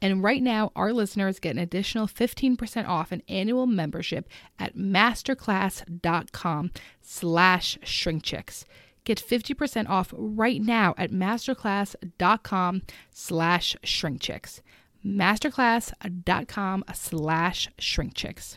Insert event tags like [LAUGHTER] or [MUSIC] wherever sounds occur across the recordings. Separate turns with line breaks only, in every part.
And right now, our listeners get an additional 15% off an annual membership at masterclass.com slash shrinkchicks. Get 50% off right now at masterclass.com slash shrinkchicks. masterclass.com slash shrinkchicks.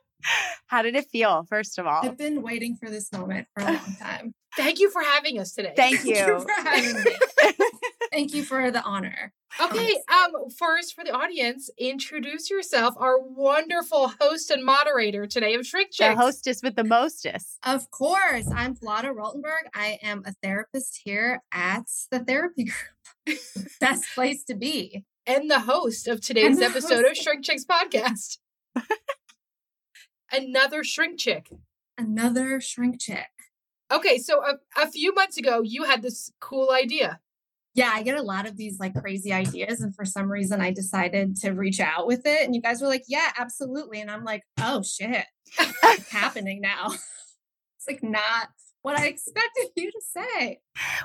[LAUGHS]
How did it feel, first of all?
I've been waiting for this moment for a long [LAUGHS] time.
Thank you for having us today.
Thank you.
for having me. [LAUGHS] Thank you for the honor.
Okay, um, first for the audience, introduce yourself, our wonderful host and moderator today of Shrink Chicks.
the hostess with the mostest.
Of course, I'm Vlada Rultenberg. I am a therapist here at the therapy group. Best place to be.
and the host of today's
And the
episode of. Shrink Chicks podcast. Another shrink chick.
Another shrink chick.
Okay, so a, a few months ago, you had this cool idea.
Yeah, I get a lot of these like crazy ideas. And for some reason, I decided to reach out with it. And you guys were like, yeah, absolutely. And I'm like, oh shit, it's happening now. [LAUGHS] It's like not what I expected [LAUGHS] you to say.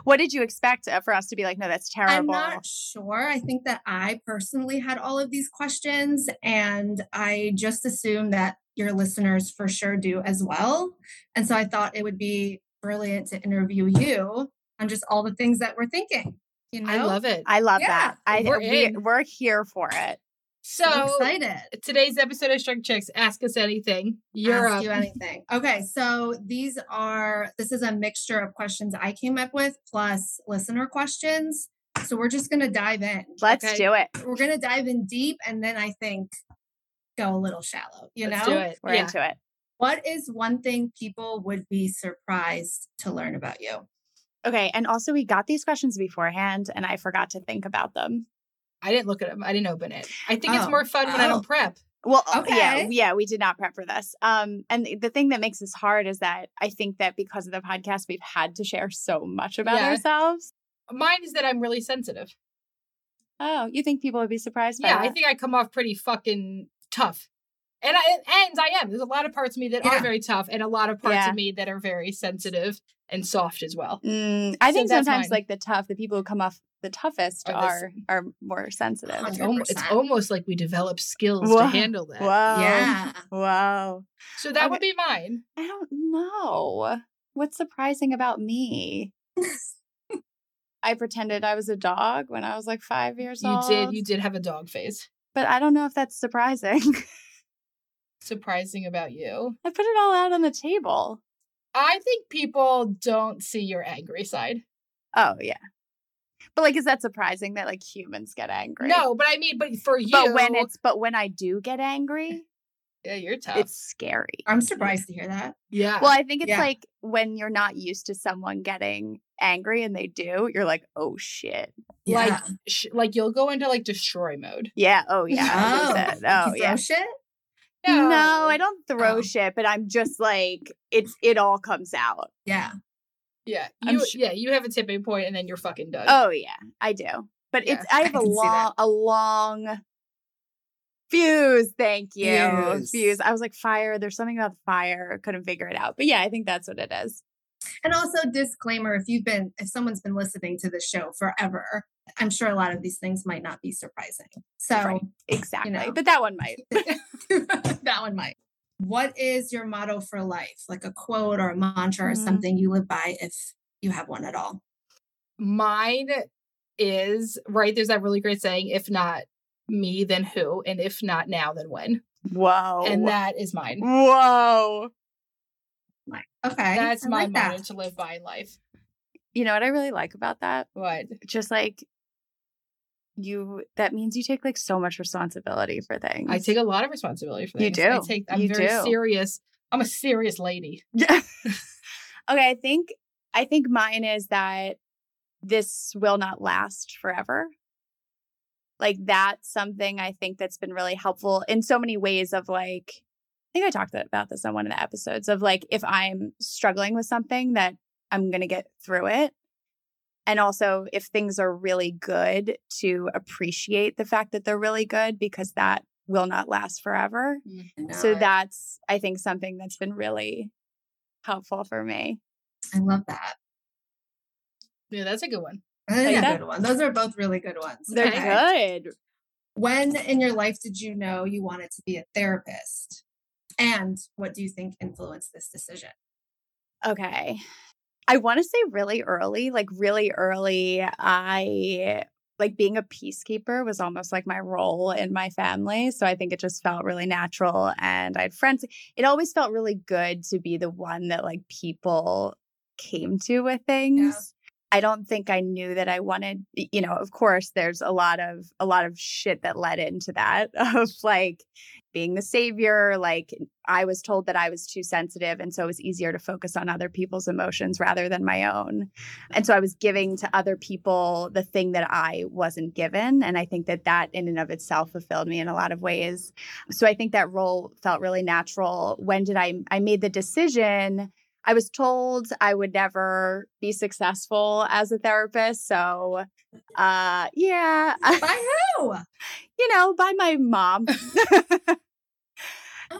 What did you expect uh, for us to be like? No, that's terrible.
I'm not sure. I think that I personally had all of these questions, and I just assumed that your listeners for sure do as well. And so I thought it would be brilliant to interview you on just all the things that we're thinking. You know,
I love it.
I love
Yeah,
that. I
we're
we, we're here for it.
so
I'm excited.
today's episode of Shrink Chicks, ask us anything. You're
ask
up.
you anything. Okay, so these are this is a mixture of questions I came up with plus listener questions. So we're just gonna dive in.
Let's
Okay.
do it.
We're gonna dive in deep and then I think go a little shallow. You
Let's
know,
do it.
We're
yeah.
into it.
what is one thing people would be surprised to learn about you?
Okay. And also, we got these questions beforehand, and I forgot to think about them.
I didn't look at them. I didn't open it. I think it's
Oh.
more fun when I
Oh.
don't prep.
Well, uh, yeah, yeah, we did not prep for this. Um, and the- thing that makes this hard is that I think that because of the podcast, we've had to share so much about
Yeah.
ourselves.
Mine is that I'm really sensitive.
Oh, you think people would be surprised? by
Yeah, I think I come off pretty fucking tough. And I and I am. There's a lot of parts of me that are very tough and a lot of parts
Yeah.
of me that are very sensitive and soft as well.
Mm, I
So
think sometimes
mine.
like the tough, the people who come off the toughest
Are
are
the
are, more sensitive.
It's,
100%.
almost, it's almost like we develop skills
Whoa.
to handle that.
Wow.
Yeah.
Wow.
So that would be mine.
I don't know. What's surprising about me? [LAUGHS] I pretended I was a dog when I was like five years
You
old.
You did you did have a dog face.
But I don't know if that's surprising. [LAUGHS]
Surprising about you.
I put it all out on the table.
I think people don't see your angry side.
Oh yeah. But like, is that surprising that like humans get angry?
No, but I mean, but for you,
But when it's but when I do get angry,
yeah, you're tough.
it's scary.
I'm surprised to hear that.
yeah.
Well, I think it's
Yeah.
like when you're not used to someone getting angry and they do, you're like, oh shit.
like sh- like you'll go into like destroy mode.
Yeah. Oh yeah.
Oh,
Oh yeah.
throw shit?
No. I don't throw
Oh.
shit, but I'm just like it's it all comes out.
Yeah.
Yeah, you
sh-
yeah you have a tipping point and then you're fucking done.
Oh yeah, I do. But
Yeah,
it's I
I
have a
can see that.
long a long fuse. Thank you,
Fuse.
fuse. I was like fire. There's something about fire. Couldn't figure it out. But yeah, I think that's what it is.
And also disclaimer if you've been if someone's been listening to the show forever, I'm sure a lot of these things might not be surprising. So
Right. Exactly.
know.
But that one might. [LAUGHS]
that one might. What is your motto for life? Like a quote or a mantra or
Mhm.
something you live by if you have one at all.
Mine is right. There's that really great saying: "If not me, then who? And if not now, then when?"
Whoa.
And that is mine.
Whoa.
Okay.
That's
I
my
like
motto
that.
to live by in life.
You know what I really like about that?
What?
Just like you that means you take like so much responsibility for things.
I take a lot of responsibility for things.
You
things. I take. I'm
You
very
do.
serious. I'm a serious lady. [LAUGHS]
Yeah. okay, I think I think mine is that this will not last forever. Like that's something I think that's been really helpful in so many ways of like I think I talked about this on one of the episodes of like if I'm struggling with something that I'm going to get through it. And also if things are really good to appreciate the fact that they're really good because that will not last forever. Mm.
So
that's I think something that's been really helpful for me.
I love that.
Yeah, that's a good one.
Oh, that is
Like
a
that?
good one. Those are both really good ones.
They're
Okay.
good.
When in your life did you know you wanted to be a therapist? And what do you think influenced this decision?
Okay. I want to say really early, like really early, I like being a peacekeeper was almost like my role in my family. So I think it just felt really natural. And I had friends. It always felt really good to be the one that like people came to with things. I don't think I knew that I wanted, you know, of course there's a lot of a lot of shit that led into that [LAUGHS] of like being the savior, like I was told that I was too sensitive and so it was easier to focus on other people's emotions rather than my own. And so I was giving to other people the thing that I wasn't given and I think that that in and of itself fulfilled me in a lot of ways. So I think that role felt really natural. When did I I made the decision I was told I would never be successful as a therapist. So, uh, yeah,
By [LAUGHS] who?
you know, by my mom. [LAUGHS]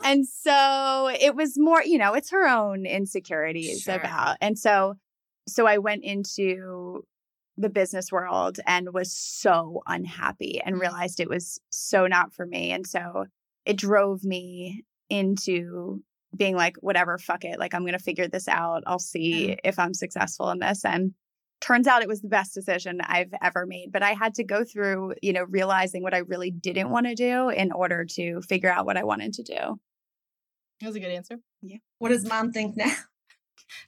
and so it was more, you know, it's her own insecurities
Sure.
about. And so, so I went into the business world and was so unhappy and realized it was so not for me. And so it drove me into being like, whatever, fuck it. Like, I'm going to figure this out. I'll mm-hmm. see if I'm successful in this. And turns out it was the best decision I've ever made. But I had to go through, you know, realizing what I really didn't want to do in order to figure out what I wanted to do.
That was a good answer. Yeah.
What does mom think now?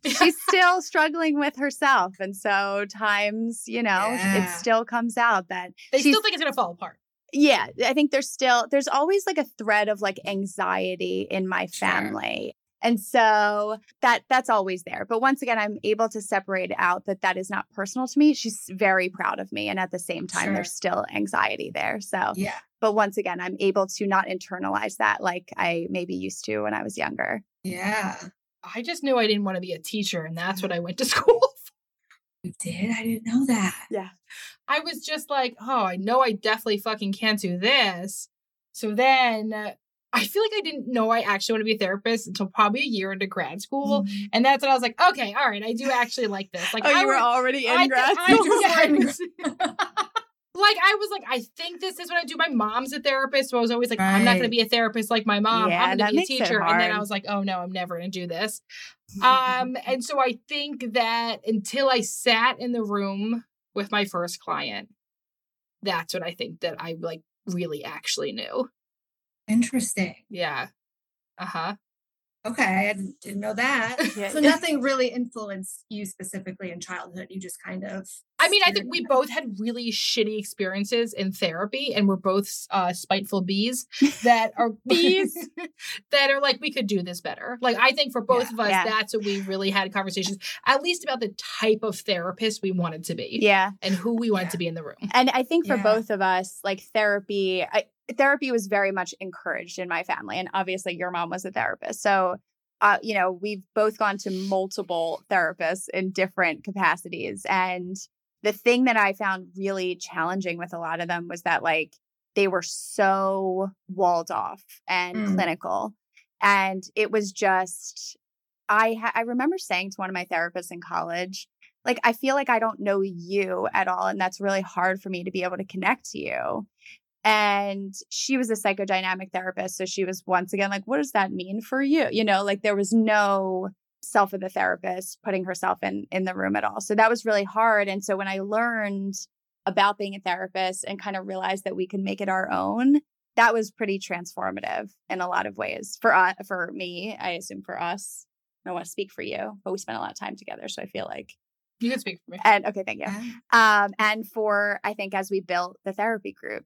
She's [LAUGHS] still struggling with herself. And so times, you know,
Yeah.
it still comes out that
They still think it's gonna fall apart.
Yeah i think there's still there's always like a thread of like anxiety in my
Sure.
family and so that that's always there but once again i'm able to separate out that that is not personal to me she's very proud of me and at the same time
Sure.
there's still anxiety there so
Yeah.
but once again i'm able to not internalize that like i maybe used to when i was younger
Yeah.
I just knew I didn't want to be a teacher, and that's what I went to [LAUGHS] school.
You did? I didn't know that.
yeah
I was just like, oh, I know I definitely fucking can't do this. So then uh, I feel like I didn't know I actually want to be a therapist until probably a year into grad school. And that's when I was like, okay, all right, I do actually like this. Like,
oh
I
you were
would-
already in
I
grad
I
school
yeah, [LAUGHS] [LAUGHS] [LAUGHS] I like I was like, I think this is what I do. My mom's a therapist, so I was always like, I'm not going to be a therapist like my mom.
Yeah,
I'm going to be a teacher. And then I was like, oh no, I'm never going to do this. [LAUGHS] Um, and so I think that until I sat in the room with my first client, that's what I think that I like really actually knew.
Interesting.
Yeah. Uh huh.
Okay, I didn't, didn't know that. [LAUGHS]
Yeah.
So nothing really influenced you specifically in childhood. You just kind of.
I mean, I think we both had really shitty experiences in therapy, and we're both uh, spiteful bees [LAUGHS] that are bees [LAUGHS] that are like we could do this better. Like I think for both
Yeah.
of us,
Yeah.
that's what we really had conversations, at least about the type of therapist we wanted to be,
Yeah.
and who we wanted to be in the room.
And I think for both of us, like therapy, I, therapy was very much encouraged in my family. And obviously, your mom was a therapist. So, uh, you know, we've both gone to multiple therapists in different capacities. And the thing that I found really challenging with a lot of them was that, like, they were so walled off and
Mm.
clinical. And it was just, I, ha- I remember saying to one of my therapists in college, like I feel like I don't know you at all and that's really hard for me to be able to connect to you. And she was a psychodynamic therapist so she was once again like what does that mean for you? You know, like there was no self of the therapist putting herself in in the room at all. So that was really hard and so when I learned about being a therapist and kind of realized that we can make it our own, that was pretty transformative in a lot of ways. For uh, for me, I assume for us. I don't want to speak for you, but we spent a lot of time together so I feel like
You can speak for me.
and okay, thank you. Um, and for I think as we built the therapy group,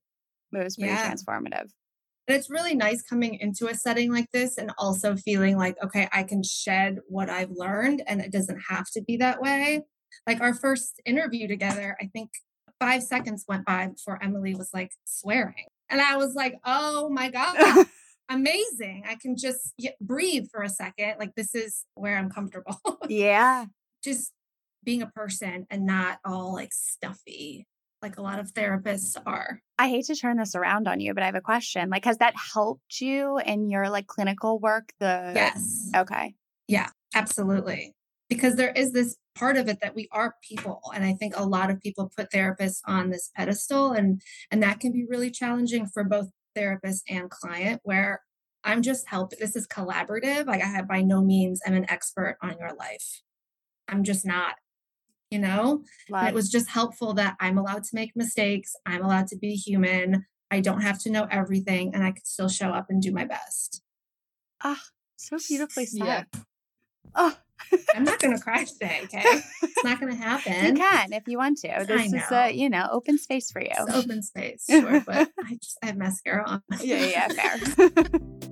it was pretty
Yeah.
transformative.
And it's really nice coming into a setting like this and also feeling like, okay, I can shed what I've learned and it doesn't have to be that way. Like our first interview together, I think five seconds went by before Emmalee was like swearing. And I was like, oh my God, [LAUGHS] amazing. I can just breathe for a second. Like this is where I'm comfortable. [LAUGHS]
yeah.
just being a person and not all like stuffy, like a lot of therapists are.
I hate to turn this around on you, but I have a question. Like, has that helped you in your like clinical work? The
Yes.
Okay.
Yeah, absolutely. Because there is this part of it that we are people. And I think a lot of people put therapists on this pedestal and and that can be really challenging for both therapist and client where I'm just helping. This is collaborative. Like I have by no means am an expert on your life. I'm just not, you know? And it was just helpful that I'm allowed to make mistakes. I'm allowed to be human. I don't have to know everything and I could still show up and do my best.
Ah, so beautifully said.
Yeah.
Oh, [LAUGHS]
I'm not going to cry today, okay? It's not going to happen.
you can if you want to. This is a you know open space for you.
It's open space, sure, but [LAUGHS] I just I have mascara on. my
yeah, yeah, fair. [LAUGHS]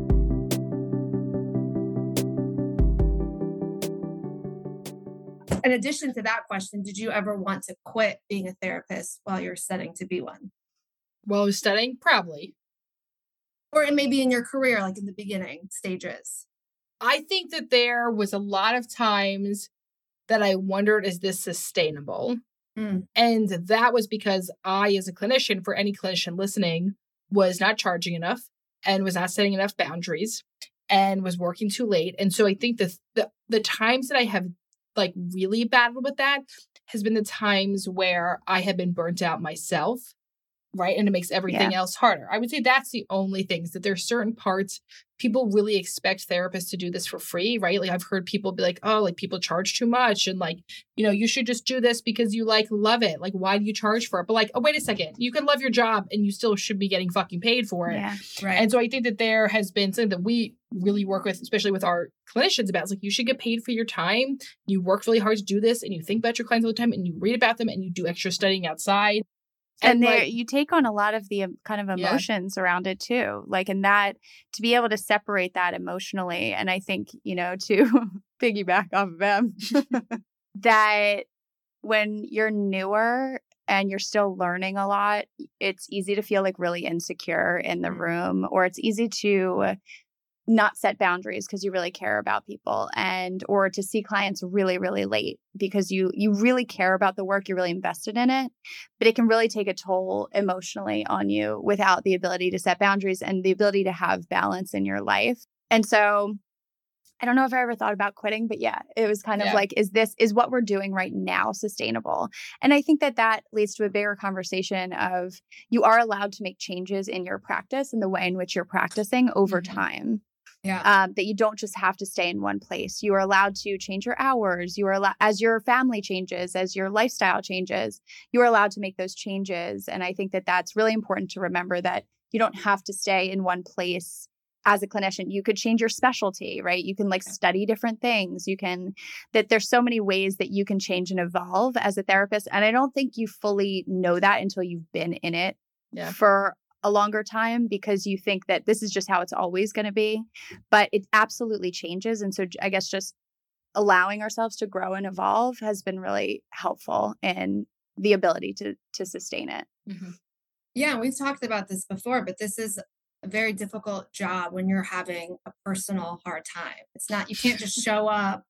In addition to that question, did you ever want to quit being a therapist while you're studying to be one?
While I was studying, probably.
Or it may be in your career, like in the beginning stages.
I think that there was a lot of times that I wondered, is this sustainable?
Mm.
And that was because I, as a clinician, for any clinician listening, was not charging enough and was not setting enough boundaries and was working too late. And so I think the the, the times that I have like really battled with that has been the times where I have been burnt out myself. Right. And it makes everything
Yeah.
else harder. I would say that's the only things that there's certain parts people really expect therapists to do this for free. Right. Like I've heard people be like, oh, like people charge too much. And like, you know, you should just do this because you like love it. Like, why do you charge for it? But like, oh, wait a second. You can love your job and you still should be getting fucking paid for it.
Yeah.
Right.
And so I think that there has been something that we really work with, especially with our clinicians, about it's like you should get paid for your time. You work really hard to do this, and you think about your clients all the time, and you read about them, and you do extra studying outside.
And there
like,
you take on a lot of the kind of
Yeah.
emotions around it too like and that to be able to separate that emotionally and i think you know to [LAUGHS] piggyback off of them [LAUGHS] that when you're newer and you're still learning a lot it's easy to feel like really insecure in the
Mhm.
room or it's easy to not set boundaries because you really care about people and or to see clients really really late because you you really care about the work you're really invested in it but it can really take a toll emotionally on you without the ability to set boundaries and the ability to have balance in your life and so I don't know if I ever thought about quitting, but yeah, it was kind
Yeah.
of like, is this, is what we're doing right now sustainable? And I think that that leads to a bigger conversation of you are allowed to make changes in your practice and the way in which you're practicing over
Mhm.
time.
Yeah.
Um, that you don't just have to stay in one place. You are allowed to change your hours. You are allowed, as your family changes, as your lifestyle changes, you are allowed to make those changes. And I think that that's really important to remember that you don't have to stay in one place as a clinician you could change your specialty right you can like study different things you can that there's so many ways that you can change and evolve as a therapist and i don't think you fully know that until you've been in it
Yeah.
for a longer time because you think that this is just how it's always going to be but it absolutely changes and so I guess just allowing ourselves to grow and evolve has been really helpful in the ability to to sustain it
Mhm.
Yeah, we've talked about this before, but this is a very difficult job when you're having a personal hard time. It's not, you can't just show up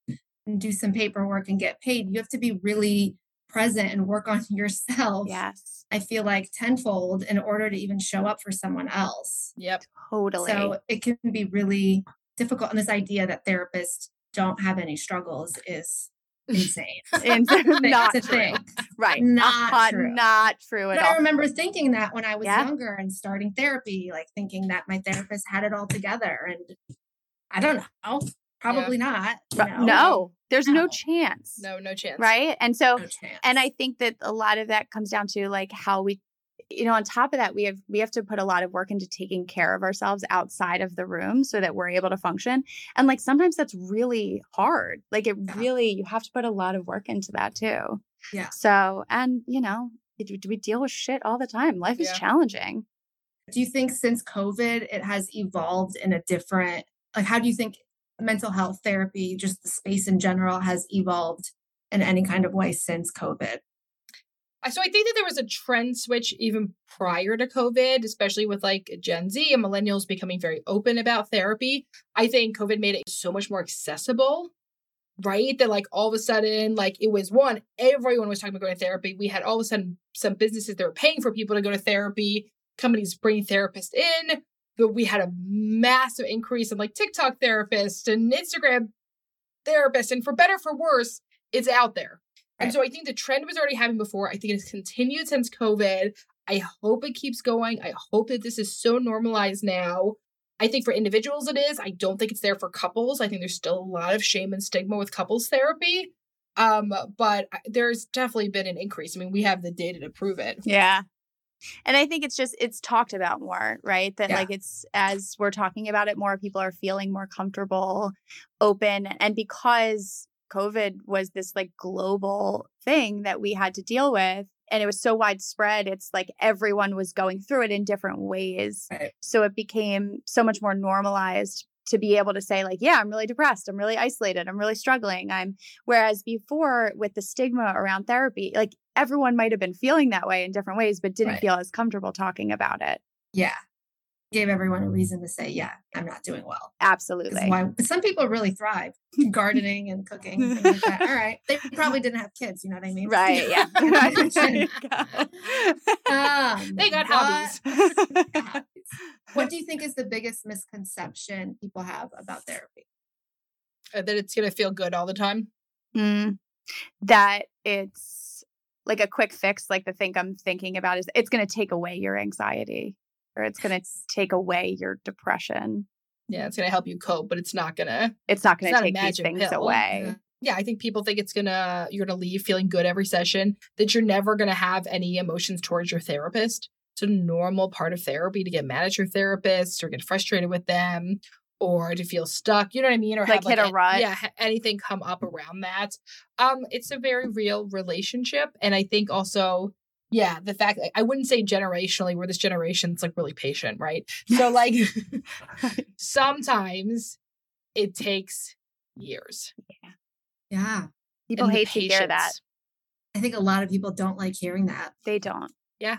and do some paperwork and get paid. You have to be really present and work on [LAUGHS] yourself.
yes
I feel like tenfold in order to even show up for someone else.
Yep.
totally
So it can be really difficult. And this idea that therapists don't have any struggles is [LAUGHS] insane.
and [LAUGHS] not
to
true.
think.
right
Not
Uh,
true.
not true at all.
But I remember thinking that when I was
Yeah.
younger and starting therapy, like thinking that my therapist had it all together. And I don't know, probably not. you know?
no there's no
No.
chance
No, no chance.
right and so
No
and i think that a lot of that comes down to like how we you know on top of that we have we have to put a lot of work into taking care of ourselves outside of the room so that we're able to function and like sometimes that's really hard like it
Yeah.
really you have to put a lot of work into that too
Yeah.
so and you know it- we deal with shit all the time life is challenging
do you think since COVID, it has evolved in a different, like, how do you think mental health therapy, just the space in general, has evolved in any kind of way since COVID?
So I think that there was a trend switch even prior to COVID, especially with like Gen Z and millennials becoming very open about therapy. I think COVID made it so much more accessible, right? That like all of a sudden, like it was one, everyone was talking about going to therapy. We had all of a sudden some businesses that were paying for people to go to therapy, companies bringing therapists in. But we had a massive increase in like TikTok therapists and Instagram therapists, and for better for worse, it's out there. And so I think the trend was already happening before. I think it's continued since COVID. I hope it keeps going. I hope that this is so normalized now. I think for individuals it is. I don't think it's there for couples. I think there's still a lot of shame and stigma with couples therapy. Um, but there's definitely been an increase. I mean, we have the data to prove it.
Yeah. And I think it's just it's talked about more, right? That
Yeah.
like it's as we're talking about it more, people are feeling more comfortable, open. And because COVID was this like global thing that we had to deal with, and it was so widespread, it's like everyone was going through it in different ways.
Right.
So it became so much more normalized to be able to say, like, yeah, I'm really depressed. I'm really isolated. I'm really struggling. I'm Whereas before, with the stigma around therapy, like everyone might have been feeling that way in different ways, but didn't
Right.
feel as comfortable talking about it.
Yeah. Gave everyone a reason to say, yeah, I'm not doing well
Absolutely.
Why? Some people really thrive gardening and cooking. And like. All right. They probably didn't have kids. You know what I mean?
Right. Yeah. [LAUGHS] [LAUGHS] There you go.
um,
They got hobbies. [LAUGHS]
hobbies. What do you think is the biggest misconception people have about therapy?
Uh, That it's gonna feel good all the time.
Mm, that it's like a quick fix, like the thing I'm thinking about is it's going to take away your anxiety or it's going to take away your depression.
Yeah, it's gonna help you cope, but it's not gonna.
It's not going to take these things
pill.
away.
Yeah.
Yeah, I think people think it's gonna you're gonna leave feeling good every session. That you're never gonna have any emotions towards your therapist. It's a normal part of therapy to get mad at your therapist or get frustrated with them or to feel stuck. You know what I mean? Or
Like
have
hit a rut.
Yeah, anything come up around that. Um, it's a very real relationship, and I think also. Yeah, the fact like, I wouldn't say generationally, where this generation's like really patient, right? So [LAUGHS] like [LAUGHS] sometimes it takes years.
Yeah.
yeah People
and
hate to hear that.
I think a lot of people don't like hearing that.
They don't.
Yeah.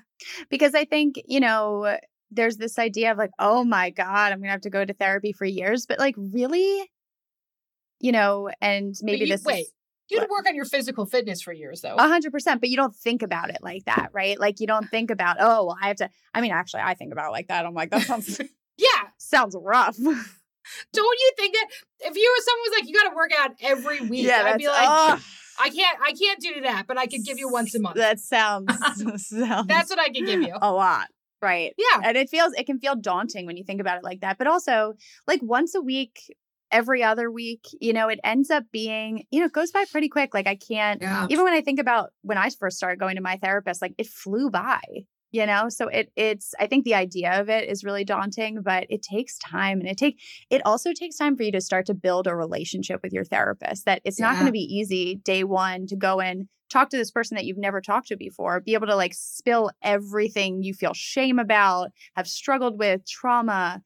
Because I think, you know, there's this idea of like, oh my God, I'm going to have to go to therapy for years. But like, really? You know, and maybe
you-
this
wait.
is
You'd work on your physical fitness for years, though.
a hundred percent, but you don't think about it like that, right? Like you don't think about, oh, well, I have to. I mean, actually, I think about it like that. I'm like, that sounds [LAUGHS]
yeah. [LAUGHS]
sounds rough.
Don't you think that if you were someone who's like, you got to work out every [LAUGHS] week,
yeah,
I'd be like,
ugh.
I can't, I can't do that, but I could give you once a month.
That sounds [LAUGHS] [LAUGHS] sounds
That's what I can give you.
a lot, right?
Yeah.
and it feels it can feel daunting when you think about it like that but also like once a week every other week you know it ends up being you know it goes by pretty quick like i can't
Yeah.
even when i think about when i first started going to my therapist like it flew by you know so it it's i think the idea of it is really daunting but it takes time and it take it also takes time for you to start to build a relationship with your therapist that it's not going to be easy day one to go in talk to this person that you've never talked to before be able to like spill everything you feel shame about have struggled with trauma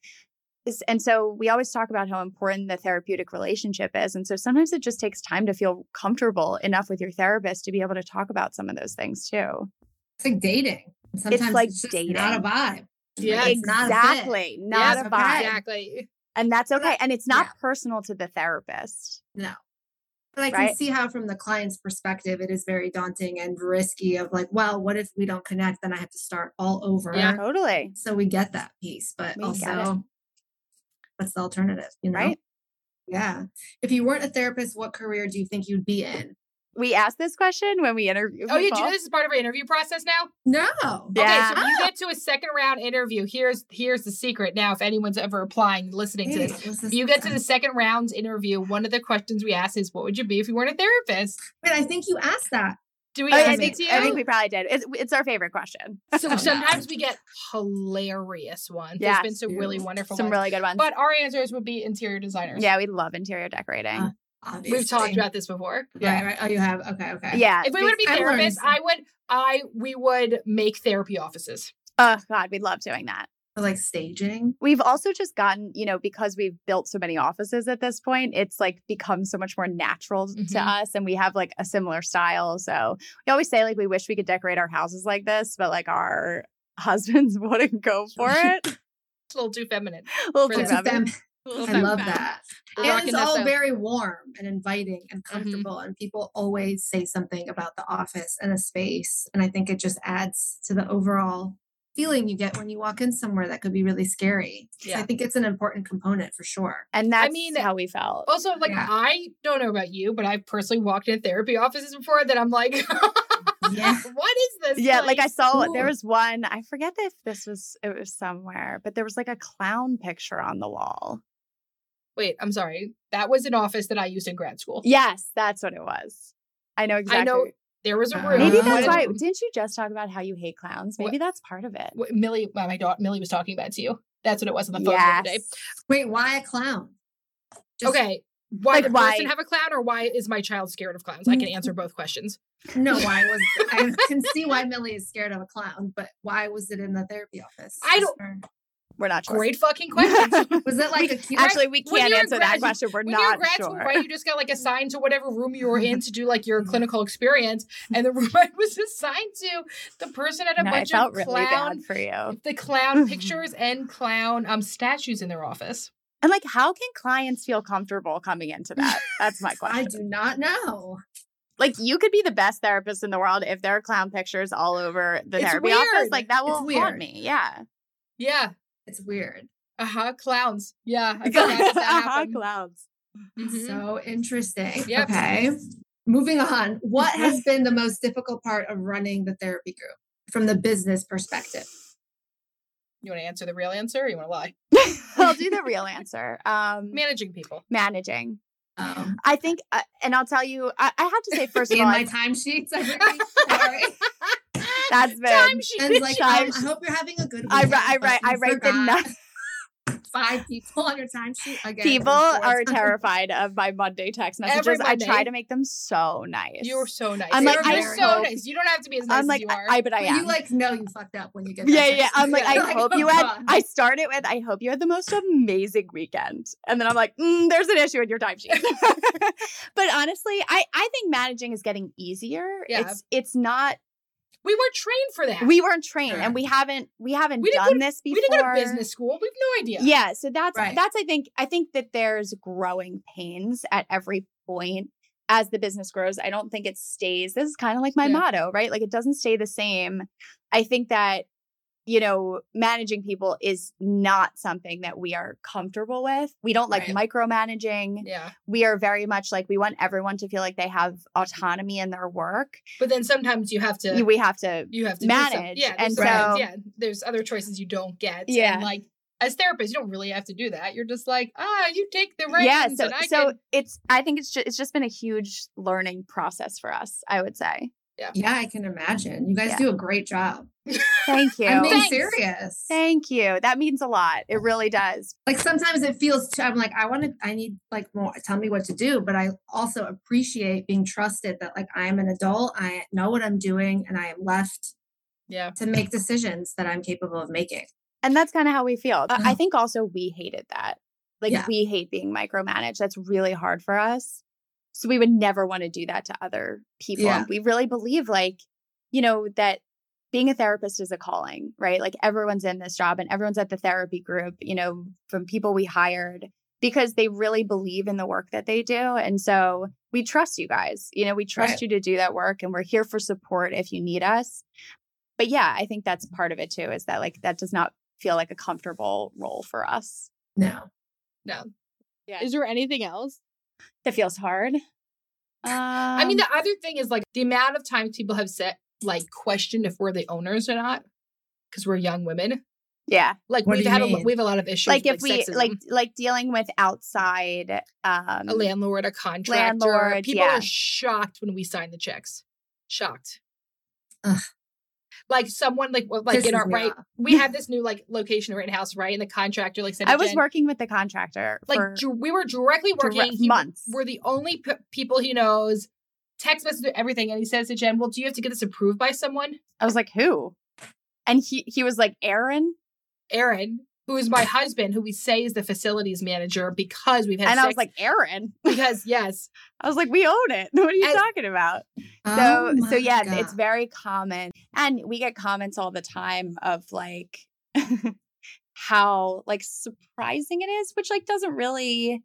and so we always talk about how important the therapeutic relationship is and so sometimes it just takes time to feel comfortable enough with your therapist to be able to talk about some of those things too
It's like dating. Sometimes
like
just
dating.
Not a vibe.
Yeah,
It's not a
exactly not
Yes,
a vibe
Exactly.
and that's okay and it's not
Yeah.
personal to the therapist
No. But I can
Right.
see how, from the client's perspective, it is very daunting and risky. Of like, well, what if we don't connect? Then I have to start all over.
Yeah.
totally
So we get that piece, but
We
also, what's the alternative? You know?
right
Yeah. If you weren't a therapist, what career do you think you'd be in?
We asked this question when we interviewed
Oh, you do this is part of our interview process now.
No.
Yeah.
Okay, so you get to a second round interview. Here's here's the secret. Now, if anyone's ever applying, listening to
Hey,
this, if
this-
you get to the second round interview. One of the questions we ask is, "What would you be if you weren't a therapist?"
Wait, I think you asked that.
Do we
Oh,
ask
I, think,
to you?
I think we probably did. It's, it's our favorite question.
so
Oh,
sometimes
no.
we get hilarious ones.
Yes.
There's been some really wonderful
Some
ones.
really good ones.
but our answers would be interior designers.
yeah, we love interior decorating.
Uh, Obviously.
We've talked about this before.
Right, right. Oh, you have. Okay, okay.
yeah.
If we were to be therapists,
some.
I would I we would make therapy offices.
Oh God, we love doing that.
For, like staging.
We've also just gotten, you know, because we've built so many offices at this point, it's like become so much more natural to
Mhm.
us. And we have like a similar style. So we always say like we wish we could decorate our houses like this, but like our [LAUGHS] husbands [LAUGHS] wouldn't go for [LAUGHS] it.
It's a little too feminine.
a
Little
too
It's
them.
a
feminine.
Fem- I love that. And
rocking
it's all
out.
very warm and inviting and
Mm-hmm.
comfortable. And people always say something about the office and a space. And I think it just adds to the overall feeling you get when you walk in somewhere that could be really scary. So
Yeah.
I think it's an important component for sure.
And that's
mean,
how we felt.
Also, like
Yeah.
I don't know about you, but I've personally walked in therapy offices before that I'm like,
Yeah. [LAUGHS]
what is this?
yeah, like I saw
Cool.
there was one, I forget if this was it was somewhere, but there was like a clown picture on the wall.
Wait, I'm sorry. That was an office that I used in grad school.
Yes, that's what it was. I know exactly.
I know there was a
Uh,
room.
Maybe
Uh,
that's why. Didn't you just talk about how you hate clowns? Maybe that's part of it.
what Millie, well, my daughter Millie was talking about it to you. That's what it was on the phone the other day.
Yes.
Wait, why a clown? Just-
Okay. Why
Like,
the
why-
person have a clown or why is my child scared of clowns? I can answer both questions.
No, [LAUGHS] why was I can see why Millie is scared of a clown, but why was it in the therapy office?
I don't-
for-
We're not sure.
Great fucking question.
Was it [LAUGHS] like
We-? Actually, we can't answer
grad-
that question. We're
when you're in
not
grad
sure.
school, right? You just got like assigned to whatever room you were in to do like your [LAUGHS] clinical experience, and the room I was assigned to, the person had a
No,
bunch of
really
clown,
for you.
the clown [LAUGHS] pictures and clown um statues in their office.
And like, how can clients feel comfortable coming into that? That's my question.
I do not know.
Like, you could be the best therapist in the world if there are clown pictures all over the
It's
therapy office. Like, that will haunt
weird.
me. Yeah.
Yeah.
It's weird.
Uh huh. Clowns. Yeah. I [LAUGHS] forgot that that happened.
Clowns.
Mhm.
So interesting.
Yep.
Okay. Moving on. What [LAUGHS] has been the most difficult part of running the therapy group from the business perspective?
You want to answer the real answer or you want to lie? [LAUGHS]
I'll do the real answer. Um,
Managing people.
managing.
Um,
I think, uh, and I'll tell you, I, I have to say, first of
in
all,
my
I-
timesheets. Sorry. [LAUGHS]
that's been.
Timesheet.
And like,
Time
um, I hope you're having a good week.
I, ri- I write, I write the nu- [LAUGHS]
five people on your timesheet again.
People are terrified of my Monday text
Every
messages. I try to make them so nice.
You're so nice.
I'm
like,
You're
I
so
hope-
nice. You don't have to be as nice
I'm like,
as you are.
I, but I
But
am.
you like know you fucked up when you get. that
yeah, yeah.
text.
I'm like, [LAUGHS] I
You're
hope
oh
you had.
God.
I started with, I hope you had the most amazing weekend, and then I'm like, mm, there's an issue with your timesheet. but honestly, I I think managing is getting easier.
Yeah.
It's it's not.
We weren't trained for that.
We weren't trained,
Sure.
and we haven't we haven't
We
done
go
this before.
we didn't go to business school. We have no idea.
Yeah, so that's
Right.
that's I think I think that there's growing pains at every point as the business grows. I don't think it stays. This is kind of like my
Yeah.
motto, right? Like it doesn't stay the same. I think that you know, managing people is not something that we are comfortable with. We don't like
Right.
micromanaging.
Yeah.
We are very much like we want everyone to feel like they have autonomy in their work.
But then sometimes you have to
We have to
you have to
manage,
yeah,
and so-
yeah, there's other choices you don't get.
Yeah.
And like as therapists, you don't really have to do that. You're just like, ah, you take the reins.
yeah, so
and I
so
can...
it's I think it's just it's just been a huge learning process for us, I would say.
Yeah, I can imagine. You guys
Yeah.
do a great job.
Thank [LAUGHS] you.
I'm being
Thanks.
serious.
Thank you. That means a lot. It really does.
like sometimes it feels too, I'm like, I want to, I need like more, tell me what to do. But I also appreciate being trusted that like I am an adult, I know what I'm doing, and I am left
yeah.
to make decisions that I'm capable of making.
And that's kind of how we feel. I- I
Uh-huh.
think also we hated that. Like
Yeah.
we hate being micromanaged. That's really hard for us. So we would never want to do that to other people.
Yeah.
We really believe like, you know, that being a therapist is a calling, right? Like everyone's in this job and everyone's at the therapy group, you know, from people we hired because they really believe in the work that they do. And so we trust you guys. You know, we trust
Right.
you to do that work and we're here for support if you need us. But yeah, I think that's part of it too, is that like that does not feel like a comfortable role for us.
No.
No.
Yeah.
Is there anything else?
That feels hard. Um,
I mean, the other thing is like the amount of times people have said like questioned if we're the owners or not because we're young women.
yeah,
Like
What
we've
you
had a, we have a lot of issues.
like
with,
if we
sexism.
like like dealing with outside um
a landlord, a contractor,
landlords,
people
yeah.
are shocked when we sign the checks. Shocked.
Ugh.
Like someone like well, like in
Pisses
our right, we have this new like location right in house, right? And the contractor like said,
I was
Jen,
working with the contractor
like we were directly
dire-
working he-
months.
We're the only p- people he knows. Text message everything, and he says to Jen, "Well, do you have to get this approved by someone?"
I was like, who? And he he was like, Aaron.
Aaron, who is my husband, who we say is the facilities manager because we've had
And I was like, Aaron.
because [LAUGHS] yes,
I was like, we own it. [LAUGHS] What are you
And-
talking about? So
Oh
so yeah,
God.
it's very common. And we get comments all the time of like [LAUGHS] how like surprising it is, which like doesn't really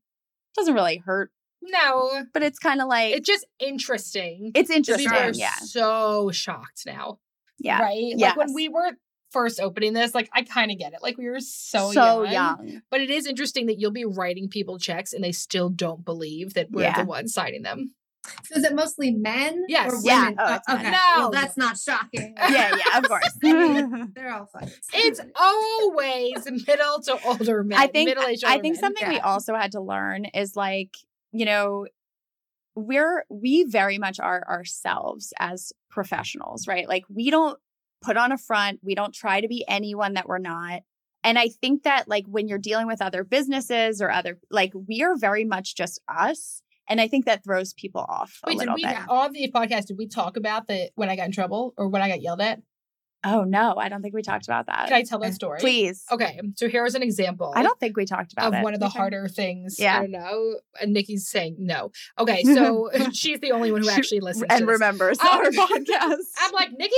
doesn't really hurt,
no,
but it's kind of like
it's just interesting.
it's
People
interesting.
are
Yeah.
so shocked now,
Yeah.
right?
Yes.
Like when we were first opening this, like I kind of get it. Like we were so,
so
young.
young.
But it is interesting that you'll be writing people checks and they still don't believe that we're
Yeah.
the ones signing them.
So is it mostly men?
Yes.
Or
Yeah.
women?
Oh, oh men.
okay.
No.
Well, that's not shocking. [LAUGHS]
Yeah, yeah, of course. [LAUGHS] [LAUGHS]
They're all fucking.
It's always middle to older men.
I think
middle-aged
I think
men.
something we also had to learn is like, you know, we're we very much are ourselves as professionals, right? Like we don't put on a front, we don't try to be anyone that we're not. And I think that like when you're dealing with other businesses or other like we are very much just us. And I think that throws people off a
Wait, did we
bit.
on the podcast? Did we talk about the when I got in trouble or when I got yelled at?
Oh no, I don't think we talked about that.
Can I tell that story?
Please.
Okay, so here is an example.
I don't think we talked about
of
it.
one of the harder things.
Yeah.
I don't know. And Nikki's saying no. Okay, [LAUGHS] so [LAUGHS] she's the only one who actually listens
and
to
remembers
Um,
our [LAUGHS] podcast.
I'm like, Nikki?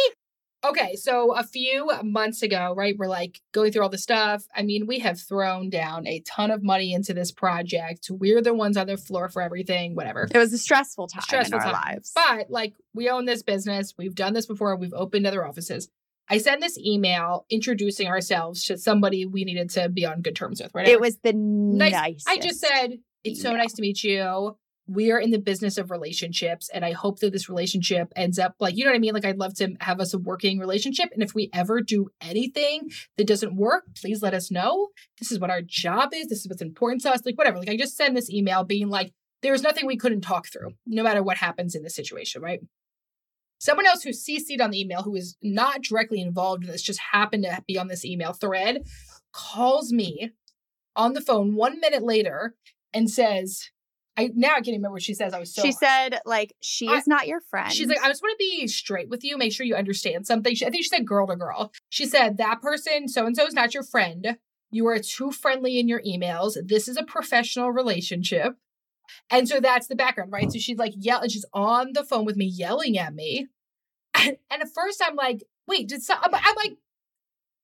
Okay, so a few months ago, right, we're like going through all the stuff. I mean, we have thrown down a ton of money into this project. We're the ones on the floor for everything, whatever.
it was a stressful time
Stressful
in our
time.
lives.
But like, we own this business. We've done this before. We've opened other offices. I send this email introducing ourselves to somebody we needed to be on good terms with, right?
It was the
nice.
nicest.
I just said, it's so nice to meet you. We are in the business of relationships, and I hope that this relationship ends up like, you know what I mean? Like, I'd love to have us a working relationship. And if we ever do anything that doesn't work, please let us know. This is what our job is. This is what's important to us. Like, whatever. Like, I just send this email being like, there's nothing we couldn't talk through, no matter what happens in this situation, right? Someone else who CC'd on the email who is not directly involved in this, just happened to be on this email thread, calls me on the phone one minute later and says, I now I can't even remember what she says. I was so
she said, like, she
I-
is not your friend.
She's like, I just want to be straight with you. Make sure you understand something. She, I think she said girl to girl. She said, that person, so and so, is not your friend. You are too friendly in your emails. This is a professional relationship. And so that's the background, right? So she's like, yell, and she's on the phone with me, yelling at me. And, and at first, I'm like, wait, did some, I'm, I'm like,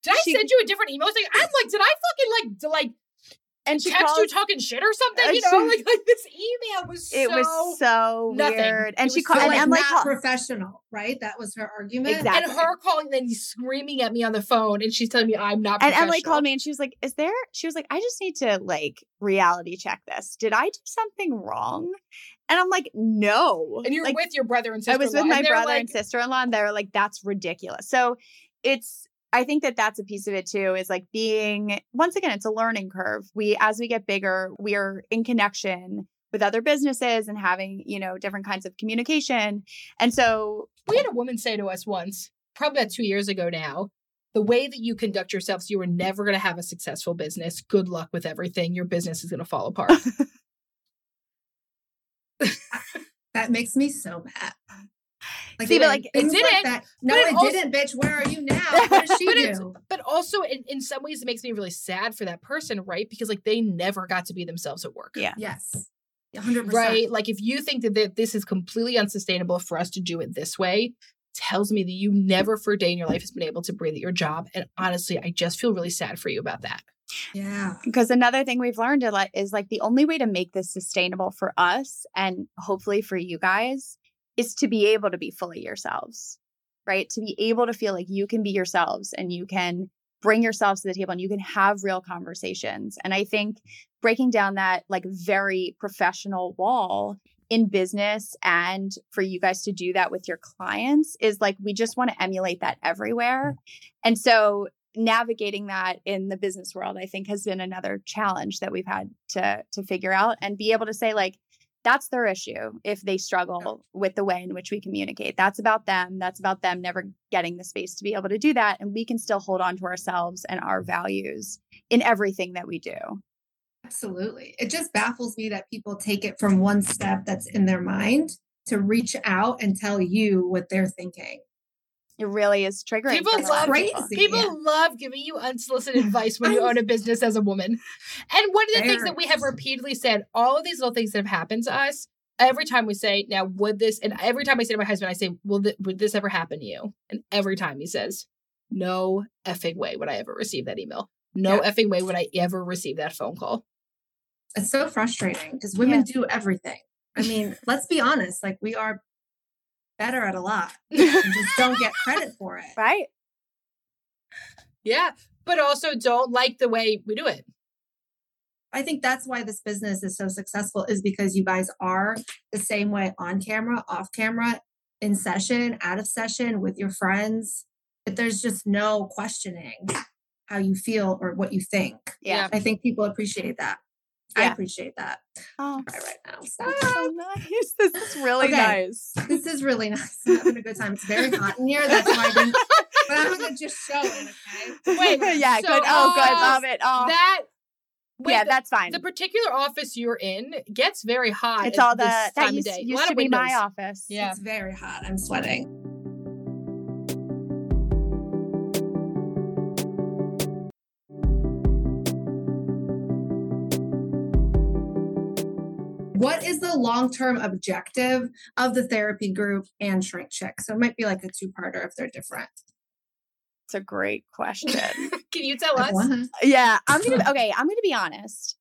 did I
She-
send you a different email? Thing? I'm like, did I fucking like, like
and she
text
called,
you talking shit or something?
Uh,
You know,
she-
like, like this email was
it
so
was so
nothing.
weird. And
It
she called,
so,
and
like,
Emmalee
not
called,
professional, right? That was her argument.
Exactly.
and her calling then screaming at me on the phone and she's telling me I'm not
and
Emmalee
called me and she was like, Is there? She was like, I just need to like reality check this. Did I do something wrong? And I'm like, No.
and you're
like,
with your brother and sister.
I was with my brother and sister in law, and they're like, that's ridiculous. So it's, I think that that's a piece of it too, is like being, once again, it's a learning curve. We, as we get bigger, we are in connection with other businesses and having, you know, different kinds of communication. And so,
We had a woman say to us once, probably about two years ago now, the way that you conduct yourselves, you are never going to have a successful business. Good luck with everything. Your business is going to fall apart. [LAUGHS]
that makes me so mad.
See, but, like,
it didn't,
that. No,
but it
it,
also-
didn't, bitch. Where are you now? [LAUGHS] What does she
But it's-
do?
but also, in, in some ways, it makes me really sad for that person, right? Because like they never got to be themselves at work.
Yeah.
Yes, hundred percent.
right? Like if you think that th- this is completely unsustainable for us to do it this way, tells me that you never for a day in your life has been able to breathe at your job. And honestly, I just feel really sad for you about that.
Yeah,
because another thing we've learned a lot is like the only way to make this sustainable for us and hopefully for you guys is to be able to be fully yourselves, right? To be able to feel like you can be yourselves and you can bring yourselves to the table and you can have real conversations. And I think breaking down that like very professional wall in business and for you guys to do that with your clients is like we just want to emulate that everywhere. And so navigating that in the business world i think has been another challenge that we've had to to figure out and be able to say like that's their issue if they struggle with the way in which we communicate. That's about them. That's about them never getting the space to be able to do that and we can still hold on to ourselves and our mm-hmm. values in everything that we do.
Absolutely. It just baffles me that people take it from one step that's in their mind to reach out and tell you what they're thinking.
It really is triggering
People
for a lot of
love
people.
crazy.
People
Yeah.
love giving you unsolicited [LAUGHS] advice when you own a business as a woman. And one of the things that we have repeatedly said, all of these little things that have happened to us, every time we say, now would this, and every time I say to my husband, I say, will th- would this ever happen to you? And every time he says, no effing way would I ever receive that email. No
Yeah.
effing way would I ever receive that phone call.
It's so frustrating because women do everything. I mean, let's be honest, like we are better at a lot [LAUGHS] and just don't get credit for it.
right
Yeah. But also don't like the way we do it.
I think that's why this business is so successful is because you guys are the same way on camera, off camera, in session, out of session with your friends. But there's just no questioning how you feel or what you think.
Yeah.
I think people appreciate that. I appreciate that.
Oh,
Right, now.
so nice. [LAUGHS] This is really
Okay.
nice.
This is really nice. I'm having a good time. It's very hot in here. That's why I didn't. [LAUGHS] But I'm gonna just show it. Okay.
Wait,
yeah,
so-
good. Oh, good. Love it. Oh,
That wait,
yeah,
the,
that's fine.
the particular office you're in gets very hot.
it's all the that used,
of day. A
used to be my office.
Yeah.
It's very hot. I'm sweating. Is the long term objective of the therapy group and Shrink Chick? So it might be like a two parter if they're different.
It's a great question. [LAUGHS] [LAUGHS]
Can you tell us?
Yeah, I'm gonna [LAUGHS] okay. I'm gonna be honest.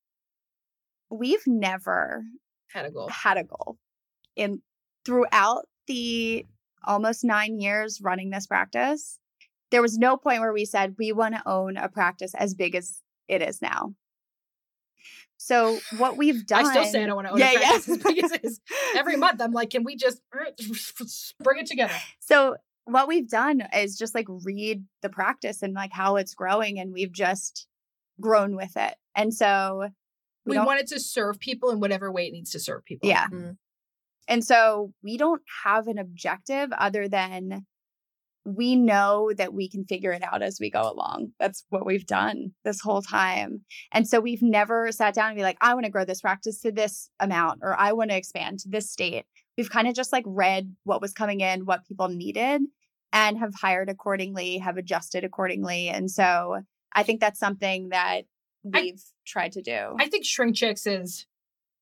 We've never
Had a goal.
had a goal in throughout the almost nine years running this practice. There was no point where we said we want to own a practice as big as it is now. So what we've done,
I still say I don't want to own
Yeah,
a
yeah.
practice as big as it is. Every month I'm like, can we just [LAUGHS] bring it together?
So what we've done is just like read the practice and like how it's growing, and we've just grown with it. And so
We,
don't-
want it to serve people in whatever way it needs to serve people.
Yeah.
Mm.
And so we don't have an objective other than we know that we can figure it out as we go along. That's what we've done this whole time. And so we've never sat down and be like, I want to grow this practice to this amount or I want to expand to this state. We've kind of just like read what was coming in, what people needed, and have hired accordingly, have adjusted accordingly. And so I think that's something that we've tried to do.
I think Shrink Chicks is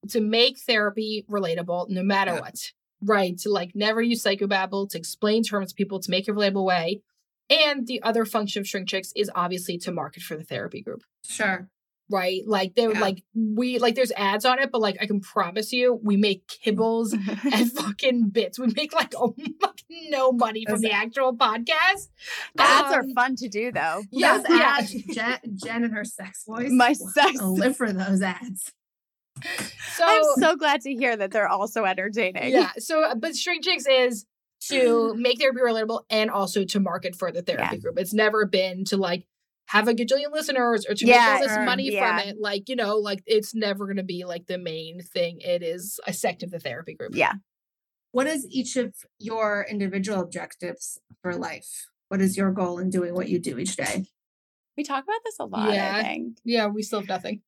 to make therapy relatable no matter
Yeah.
what. Right. To like never use psychobabble, to explain terms to people, to make it a relatable way. And the other function of Shrink Chicks is obviously to market for the therapy group.
Sure.
Right. Like they're
Yeah.
like we like there's ads on it, but like I can promise you we make kibbles [LAUGHS] and fucking bits. We make like [LAUGHS] oh no money from the actual podcast.
Ads are
Um,
fun to do though.
Yeah,
Those
yeah.
ads, Jen, Jen and her sex voice.
My sex-
I'll live for those ads. [LAUGHS]
So
I'm so glad to hear that they're also entertaining.
Yeah. So, uh, but Shrink Chicks is to [CLEARS THROAT] make therapy relatable and also to market for the therapy
Yeah.
group. It's never been to like have a gajillion listeners or to
Yeah,
make all this
sure.
money
Yeah.
from it. Like, you know, like it's never going to be like the main thing. It is a sect of the therapy group.
Yeah.
What is each of your individual objectives for life? What is your goal in doing what you do each day?
We talk about this a lot,
Yeah.
I think.
Yeah. We still have nothing.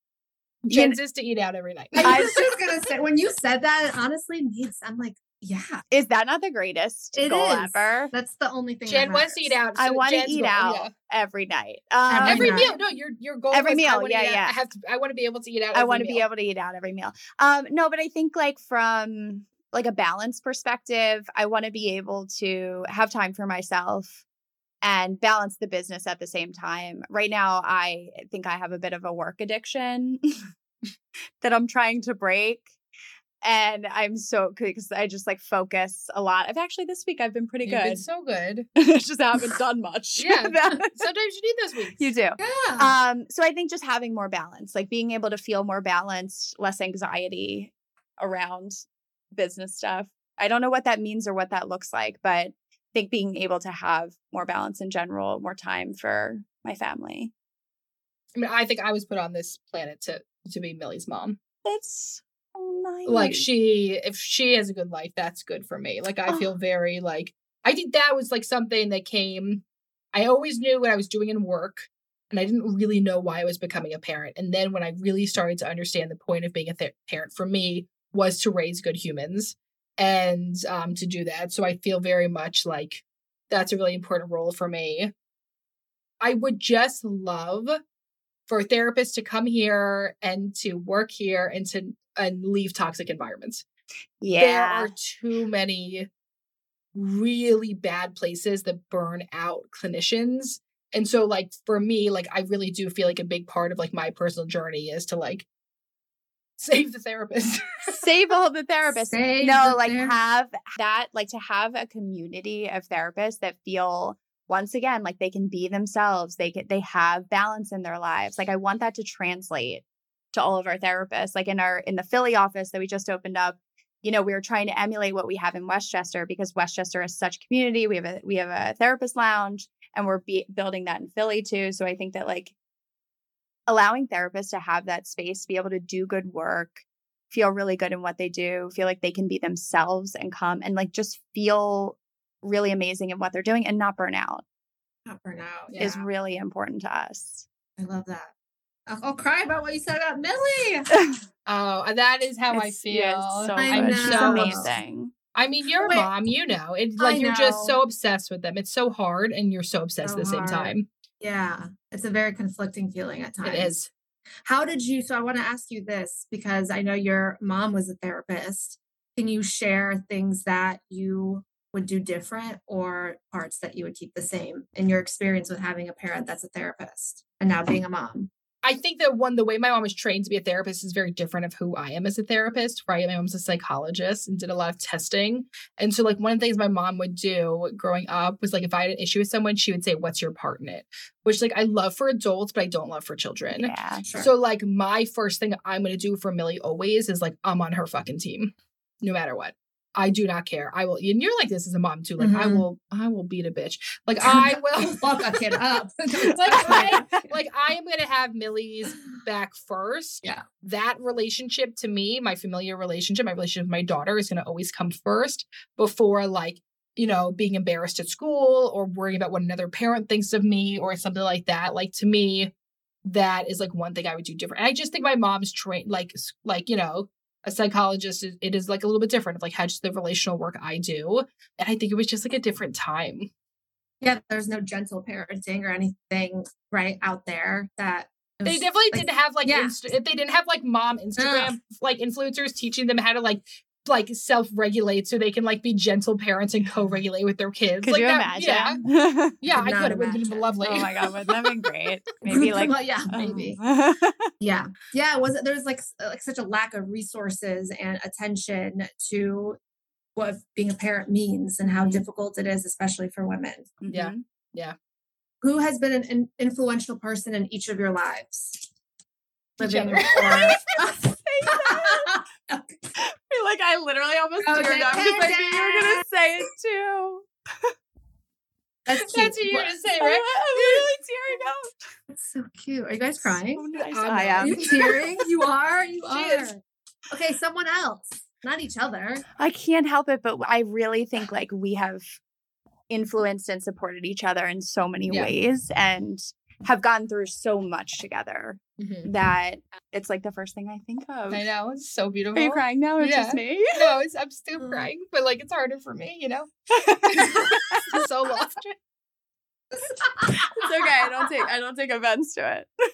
Is to eat out every night.
I was [LAUGHS] just gonna say when you said that, honestly made I'm like, yeah,
Is that not the greatest
It
goal
is.
ever?
that's the only thing.
Jen wants to eat out.
I want to eat
goal-
out
yeah.
every night. Um,
Every
Every meal. No, your your goal
Every
was,
meal, yeah,
eat out-
yeah.
I have to. I want to be able to eat out.
I
every
want to be able to eat out every meal. Um, no, but I think like from like a balance perspective, I want to be able to have time for myself and balance the business at the same time. Right now, I think I have a bit of a work addiction [LAUGHS] that I'm trying to break. And I'm so because I just like focus a lot. I've actually this week I've been pretty good.
You've been
good.
so good. [LAUGHS]
I just haven't done [LAUGHS] much.
Yeah. Sometimes you need those weeks.
you do.
Yeah.
Um, so I think just having more balance, like being able to feel more balanced, less anxiety around business stuff. I don't know what that means or what that looks like, but I think being able to have more balance in general, more time for my family.
I mean, I think I was put on this planet to to be Millie's mom.
That's so nice.
Like she, if she has a good life, that's good for me. Like I ah. feel
Oh.
very like I think that was like something that came. I always knew what I was doing in work, and I didn't really know why I was becoming a parent. And then when I really started to understand the point of being a th- parent for me was to raise good humans and um, to do that. So I feel very much like that's a really important role for me. I would just love for therapists to come here and to work here and to and leave toxic environments.
Yeah.
There are too many really bad places that burn out clinicians. And so like for me, like I really do feel like a big part of like my personal journey is to like save the therapist. [LAUGHS]
Save all the therapists.
Save
no,
the
like
ther-
have that, like to have a community of therapists that feel once again, like they can be themselves. They get they have balance in their lives. Like I want that to translate to all of our therapists. Like in our in the Philly office that we just opened up, you know, we were trying to emulate what we have in Westchester because Westchester is such a community. We have a we have a therapist lounge and we're be- building that in Philly too. So I think that like allowing therapists to have that space to be able to do good work, feel really good in what they do, feel like they can be themselves and come and like just feel really amazing in what they're doing and not burn out.
Not burn out.
Is really important to us.
I love that. I'll, I'll, cry about what you said about Millie. [LAUGHS]
oh, that is how it's, I feel.
Yeah, so
I'm
so amazing.
I mean, you're Wait, a mom, you know. It's like you're just so obsessed with them. It's so hard and you're so obsessed so at the same time.
Yeah. It's a very conflicting feeling at times.
It is.
How did you so I want to ask you this because I know your mom was a therapist. Can you share things that you would do different or parts that you would keep the same in your experience with having a parent that's a therapist and now being a mom?
I think that one, the way my mom was trained to be a therapist is very different of who I am as a therapist, right? My mom's a psychologist and did a lot of testing. And so, like, one of the things my mom would do growing up was like, if I had an issue with someone, she would say, What's your part in it? Which, like, I love for adults, but I don't love for children.
Yeah, sure.
So, like, my first thing I'm going to do for Millie always is like, I'm on her fucking team, no matter what. I do not care. I will, and you're like this as a mom too. Like mm-hmm. I will, I will beat a bitch. Like [LAUGHS] I will
fuck a kid up. [LAUGHS] like
I, [LAUGHS] like I am gonna have Millie's back first.
Yeah.
That relationship to me, my familiar relationship, my relationship with my daughter is gonna always come first before like you know being embarrassed at school or worrying about what another parent thinks of me or something like that. Like to me, that is like one thing I would do different. And I just think my mom's trained like like you know a psychologist it is like a little bit different of like how just the relational work i do and i think it was just like a different time
yeah there's no gentle parenting or anything right out there that
they definitely like, didn't have like yeah. inst- they didn't have like mom instagram like influencers teaching them how to like like self-regulate so they can like be gentle parents and co-regulate with their kids.
Could
like
you
that,
imagine?
Yeah, yeah, I could. It would have been lovely.
Oh my god, wouldn't that been great? [LAUGHS] Maybe like,
well, yeah, maybe. [LAUGHS] yeah, yeah. Was it? There's like like such a lack of resources and attention to what being a parent means and how mm-hmm. difficult it is, especially for women.
Mm-hmm. Yeah, yeah.
Who has been an influential person in each of your lives?
Living or [LAUGHS] [LAUGHS]
like I literally almost teared up because I knew you were gonna say it too.
That's [LAUGHS] cute.
That's what you're gonna say, right? I'm
literally tearing up.
That's so cute. Are you guys crying?
So nice. Oh, I am.
Are you tearing? [LAUGHS] you are. You are. Okay, someone else, not each other.
I can't help it, but I really think like we have influenced and supported each other in so many yeah. ways, and have gone through so much together mm-hmm. that it's like the first thing I think of.
I know. It's so beautiful.
Are you crying now? It's yeah. just me?
No, it's, I'm still mm. crying, but like it's harder for me, you know? [LAUGHS] [LAUGHS] so lost.
it's okay. I don't take I don't take offense to it. [LAUGHS]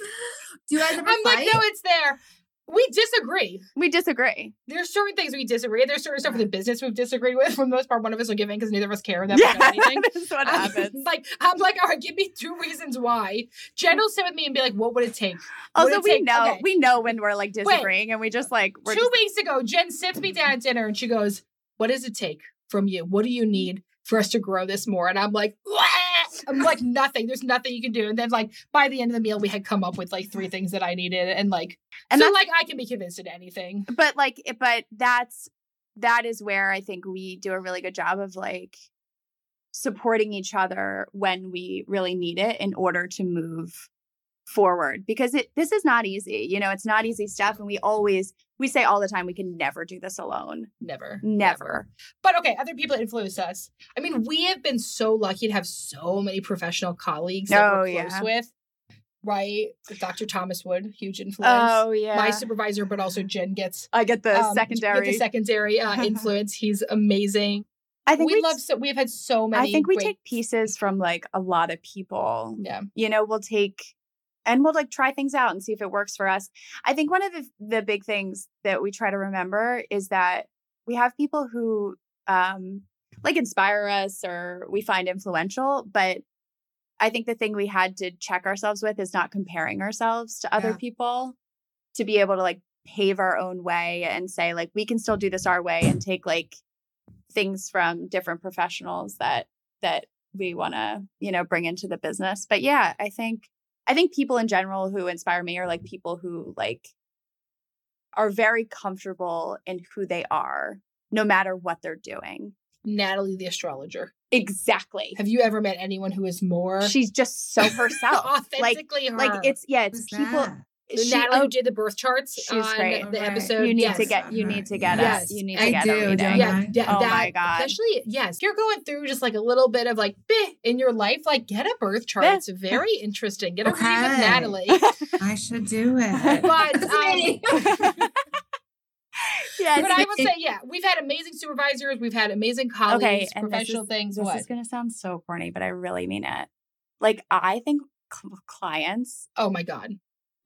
Do you guys ever
I'm
fight?
like, no, it's there. We disagree.
We disagree.
There's certain things we disagree. There's certain stuff in the business we've disagreed with. For the most part, one of us will give in because neither of us care [LAUGHS] that
yeah,
anything.
That's what um, happens. [LAUGHS]
Like I'm like, all right, give me two reasons why. Jen will sit with me and be like, what would it take?
What also, we take? know okay. we know when we're like disagreeing, Wait, and we just like
two
just...
weeks ago, Jen sits me down at dinner and she goes, "What does it take from you? What do you need for us to grow this more?" And I'm like. Wah! I'm like nothing. There's nothing you can do. And then like by the end of the meal, we had come up with like three things that I needed, and like and so like I can be convinced into anything.
But like, but that's that is where I think we do a really good job of like supporting each other when we really need it in order to move forward because it this is not easy you know it's not easy stuff and we always we say all the time we can never do this alone
never
never, never.
but okay other people influence us i mean we have been so lucky to have so many professional colleagues that oh, we're close yeah. with right dr thomas wood huge influence
oh yeah
my supervisor but also jen gets
i get the um, secondary
get the secondary uh, [LAUGHS] influence he's amazing I think we, we love so we've had so many.
I think we
great...
take pieces from like a lot of people.
Yeah.
You know, we'll take and we'll like try things out and see if it works for us. I think one of the the big things that we try to remember is that we have people who um like inspire us or we find influential, but I think the thing we had to check ourselves with is not comparing ourselves to other yeah. people to be able to like pave our own way and say like we can still do this our way and take like things from different professionals that that we want to, you know, bring into the business. But yeah, I think I think people in general who inspire me are like people who like are very comfortable in who they are no matter what they're doing.
Natalie the astrologer.
Exactly.
Have you ever met anyone who is more
She's just so [LAUGHS] herself. like
authentically her?
like it's yeah, it's
Who's
people
that?
The
she-
Natalie
oh,
who did the birth charts
She's
on
great.
the
Right.
episode.
you need
yes.
to get you need to get
Yes.
us. You need to
I
get
do,
a reading.
don't
yeah, yeah,
Oh
that,
my God.
Especially, yes, you're going through just like a little bit of like beh in your life, like get a birth chart.
Yeah.
It's very interesting. Get a reading with Natalie. [LAUGHS]
I should do it.
But, um,
me. [LAUGHS]
yeah,
but I would say, yeah, we've had amazing supervisors. We've had amazing colleagues,
okay, and this
professional
is-
things.
This
What?
is gonna sound so corny, but I really mean it. Like I think cl- clients
oh my God.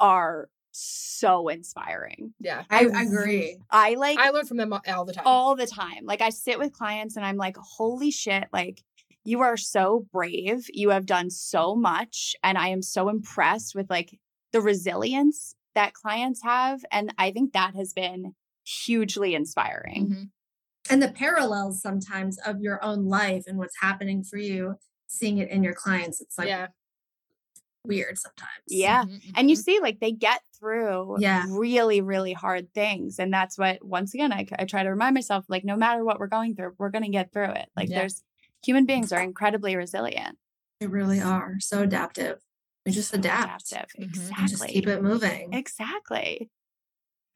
Are so inspiring.
Yeah.
I,
I
agree.
I like
I learn from them all the time.
all the time. Like I sit with clients and I'm like, holy shit, like you are so brave. You have done so much. And I am so impressed with like the resilience that clients have. And I think that has been hugely inspiring.
Mhm.
And the parallels sometimes of your own life and what's happening for you, seeing it in your clients, it's like
yeah.
Weird sometimes.
Yeah.
Mhm,
And you
mhm.
see, like they get through
Yeah.
really, really hard things. And that's what, once again, I, I try to remind myself like, no matter what we're going through, we're going to get through it. Like
Yeah.
there's human beings are incredibly resilient.
They really are so adaptive. We just
So
adapt
adaptive. Exactly.
and just keep it moving.
Exactly.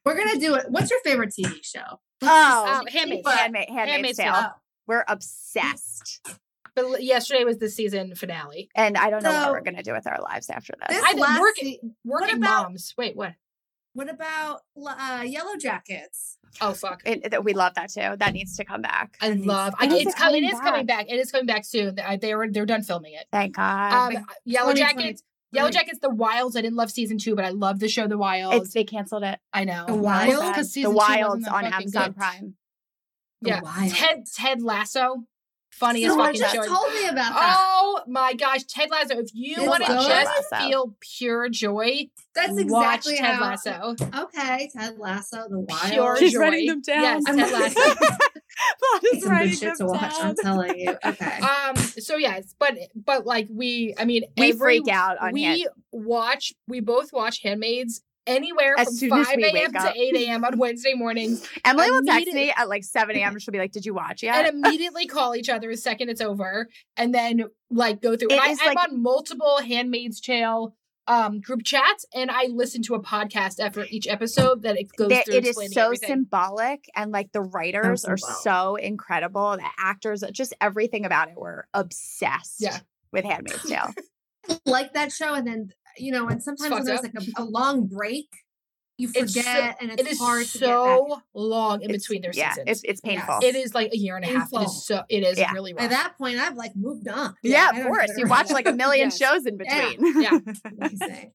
We're gonna do it. What's your favorite TV show?
Oh,
Um, Handmaid's-
But-
Handmaid, Handmaid's
Handmaid's
Tale.
Tale.
We're [LAUGHS] obsessed.
But yesterday was the season finale.
And I don't know what we're going to do with our lives after this.
This
I think
last
working
se-
working
about-
moms. Wait, what?
What about uh, Yellowjackets?
Oh fuck.
It- it- we love that too. That needs to come back.
I love. I, it's
it
coming. It
coming
is coming back. It is coming back soon. They, they were they're done filming it.
Thank God.
Um, Yellowjackets. Yellow Jackets. The Wilds. I didn't love season two, but I love the show The Wilds.
it's they canceled it.
I know.
The Wilds?
Because
The
season two wasn't
Wilds
that
on Amazon
good.
Prime.
The
Yeah.
Wilds.
Ted Ted Lasso. Funniest
Someone
fucking
just
show.
told me about that.
Oh my gosh, Ted Lasso! If you
It's
want to
good.
just
Lasso.
feel pure joy,
That's
watch
exactly
Ted
how.
Lasso.
Okay, Ted Lasso, The Wild.
Pure
She's
joy.
writing them down.
Yes,
I'm-
Ted [LAUGHS] Lasso. [LAUGHS]
Vlad is
Some good
writing
shit to
them
watch. I'm telling you. [LAUGHS] Okay.
um. So yes, but but like we, I mean,
We
every-
freak out on
We
Hand-
watch. We both watch Handmaids anywhere
As
from
soon
five a.m. to eight a.m. on Wednesday mornings, [LAUGHS]
Emmalee will text me at like 7 a.m. [LAUGHS] She'll be like, Did you watch yet?
and [LAUGHS] immediately call each other the second it's over, and then like go through.
It
And I, I'm
like-
on multiple Handmaid's Tale um group chats and I listen to a podcast after each episode that it goes
There-
through
it is so
everything.
symbolic and like the writers are so incredible the actors just everything about it we're obsessed
Yeah.
with handmaid's tale
like that show, and then you know, and sometimes when there's
up.
like a, a long break, you
It's so-
forget, and it's
it is
hard to get back.
so long in
It's-
between their
yeah
seasons.
it's, it's painful
It is like a year and a half. It
Painful.
is so. It is
Yeah.
really rough.
At that point, I've like moved on.
yeah,
I
of course you watch like a million
Yes.
shows in between
Yeah. [LAUGHS]
Amazing.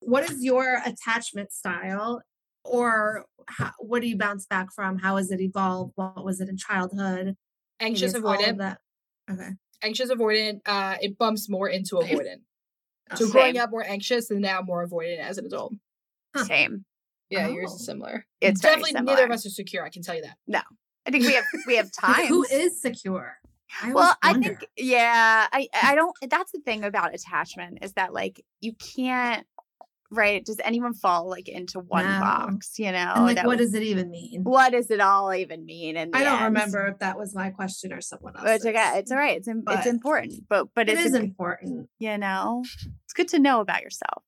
what is your attachment style, or how, what do you bounce back from? How has it evolved? What was it in childhood?
Anxious
Maybe it's
avoidant.
Okay.
Anxious avoidant. Uh, it bumps more into
Same. [LAUGHS]
avoidant. So
Okay.
growing up more anxious and now more avoidant as an adult.
Huh.
same
Yeah, yours
Oh.
is similar.
It's
definitely
similar.
neither of us are secure. I can tell you that.
No, I think we have we have [LAUGHS] time.
Who is secure? I
well i think yeah i i don't that's the thing about attachment is that like you can't right does anyone fall like into one
No.
box you know
And like, what
would-
does it even mean?
what does it all even mean and
I don't
end?
remember if that was my question or someone else
it's okay. It's all right. It's im-
But
it's important. But but
It
it's
is
im-
important.
you know it's good to know about yourself.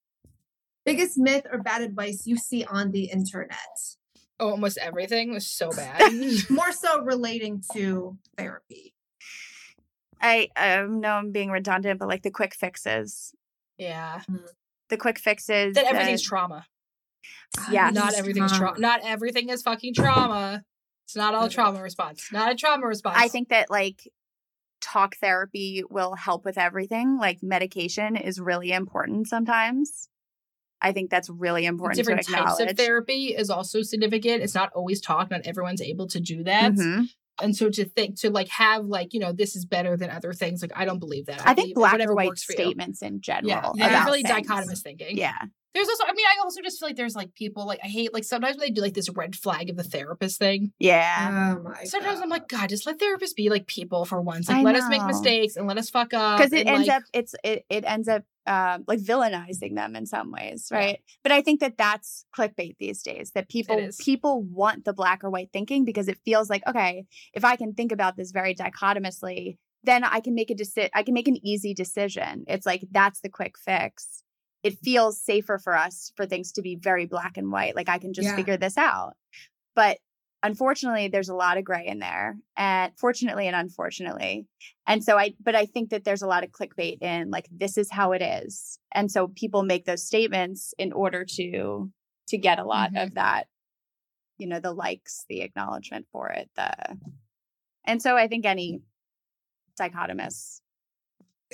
Biggest myth or bad advice you see on the internet?
Oh, almost everything was so [LAUGHS] bad.
More so relating to therapy.
I um know I'm being redundant, but like the quick fixes,
yeah.
The quick fixes.
That everything's
the-
trauma.
Yeah.
Not
Everything's
everything's trauma.
trauma.
Not everything is fucking trauma. It's not all trauma response. Not a trauma response.
I think that like talk therapy will help with everything. Like medication is really important sometimes. I think that's really important
different
to
types of therapy is also significant. It's not always talk. Not everyone's able to do that.
Mhm.
And so to think to like have like you know this is better than other things. Like I don't believe that.
I think
believe
black or white statements in general.
Yeah,
Yeah,
yeah really
things.
dichotomous thinking.
Yeah,
There's also, I mean, I also just feel like there's like people like I hate like sometimes when they do like this red flag of the therapist thing.
Yeah.
Oh my
Sometimes I'm like, God, just let therapists be like people for once. Like,
I
let us make mistakes and let us fuck up.
because it
and,
ends
like,
up it's it, it ends up um, like villainizing them in some ways
Yeah.
right but i think that that's clickbait these days that people people want the black or white thinking because it feels like okay if i can think about this very dichotomously then i can make a deci- i can make an easy decision it's like that's the quick fix it feels safer for us for things to be very black and white like i can just
Yeah.
figure this out but unfortunately there's a lot of gray in there and fortunately and unfortunately and so i but i think that there's a lot of clickbait in like this is how it is and so people make those statements in order to to get a lot
Mhm.
of that you know the likes the acknowledgement for it the and so i think any dichotomous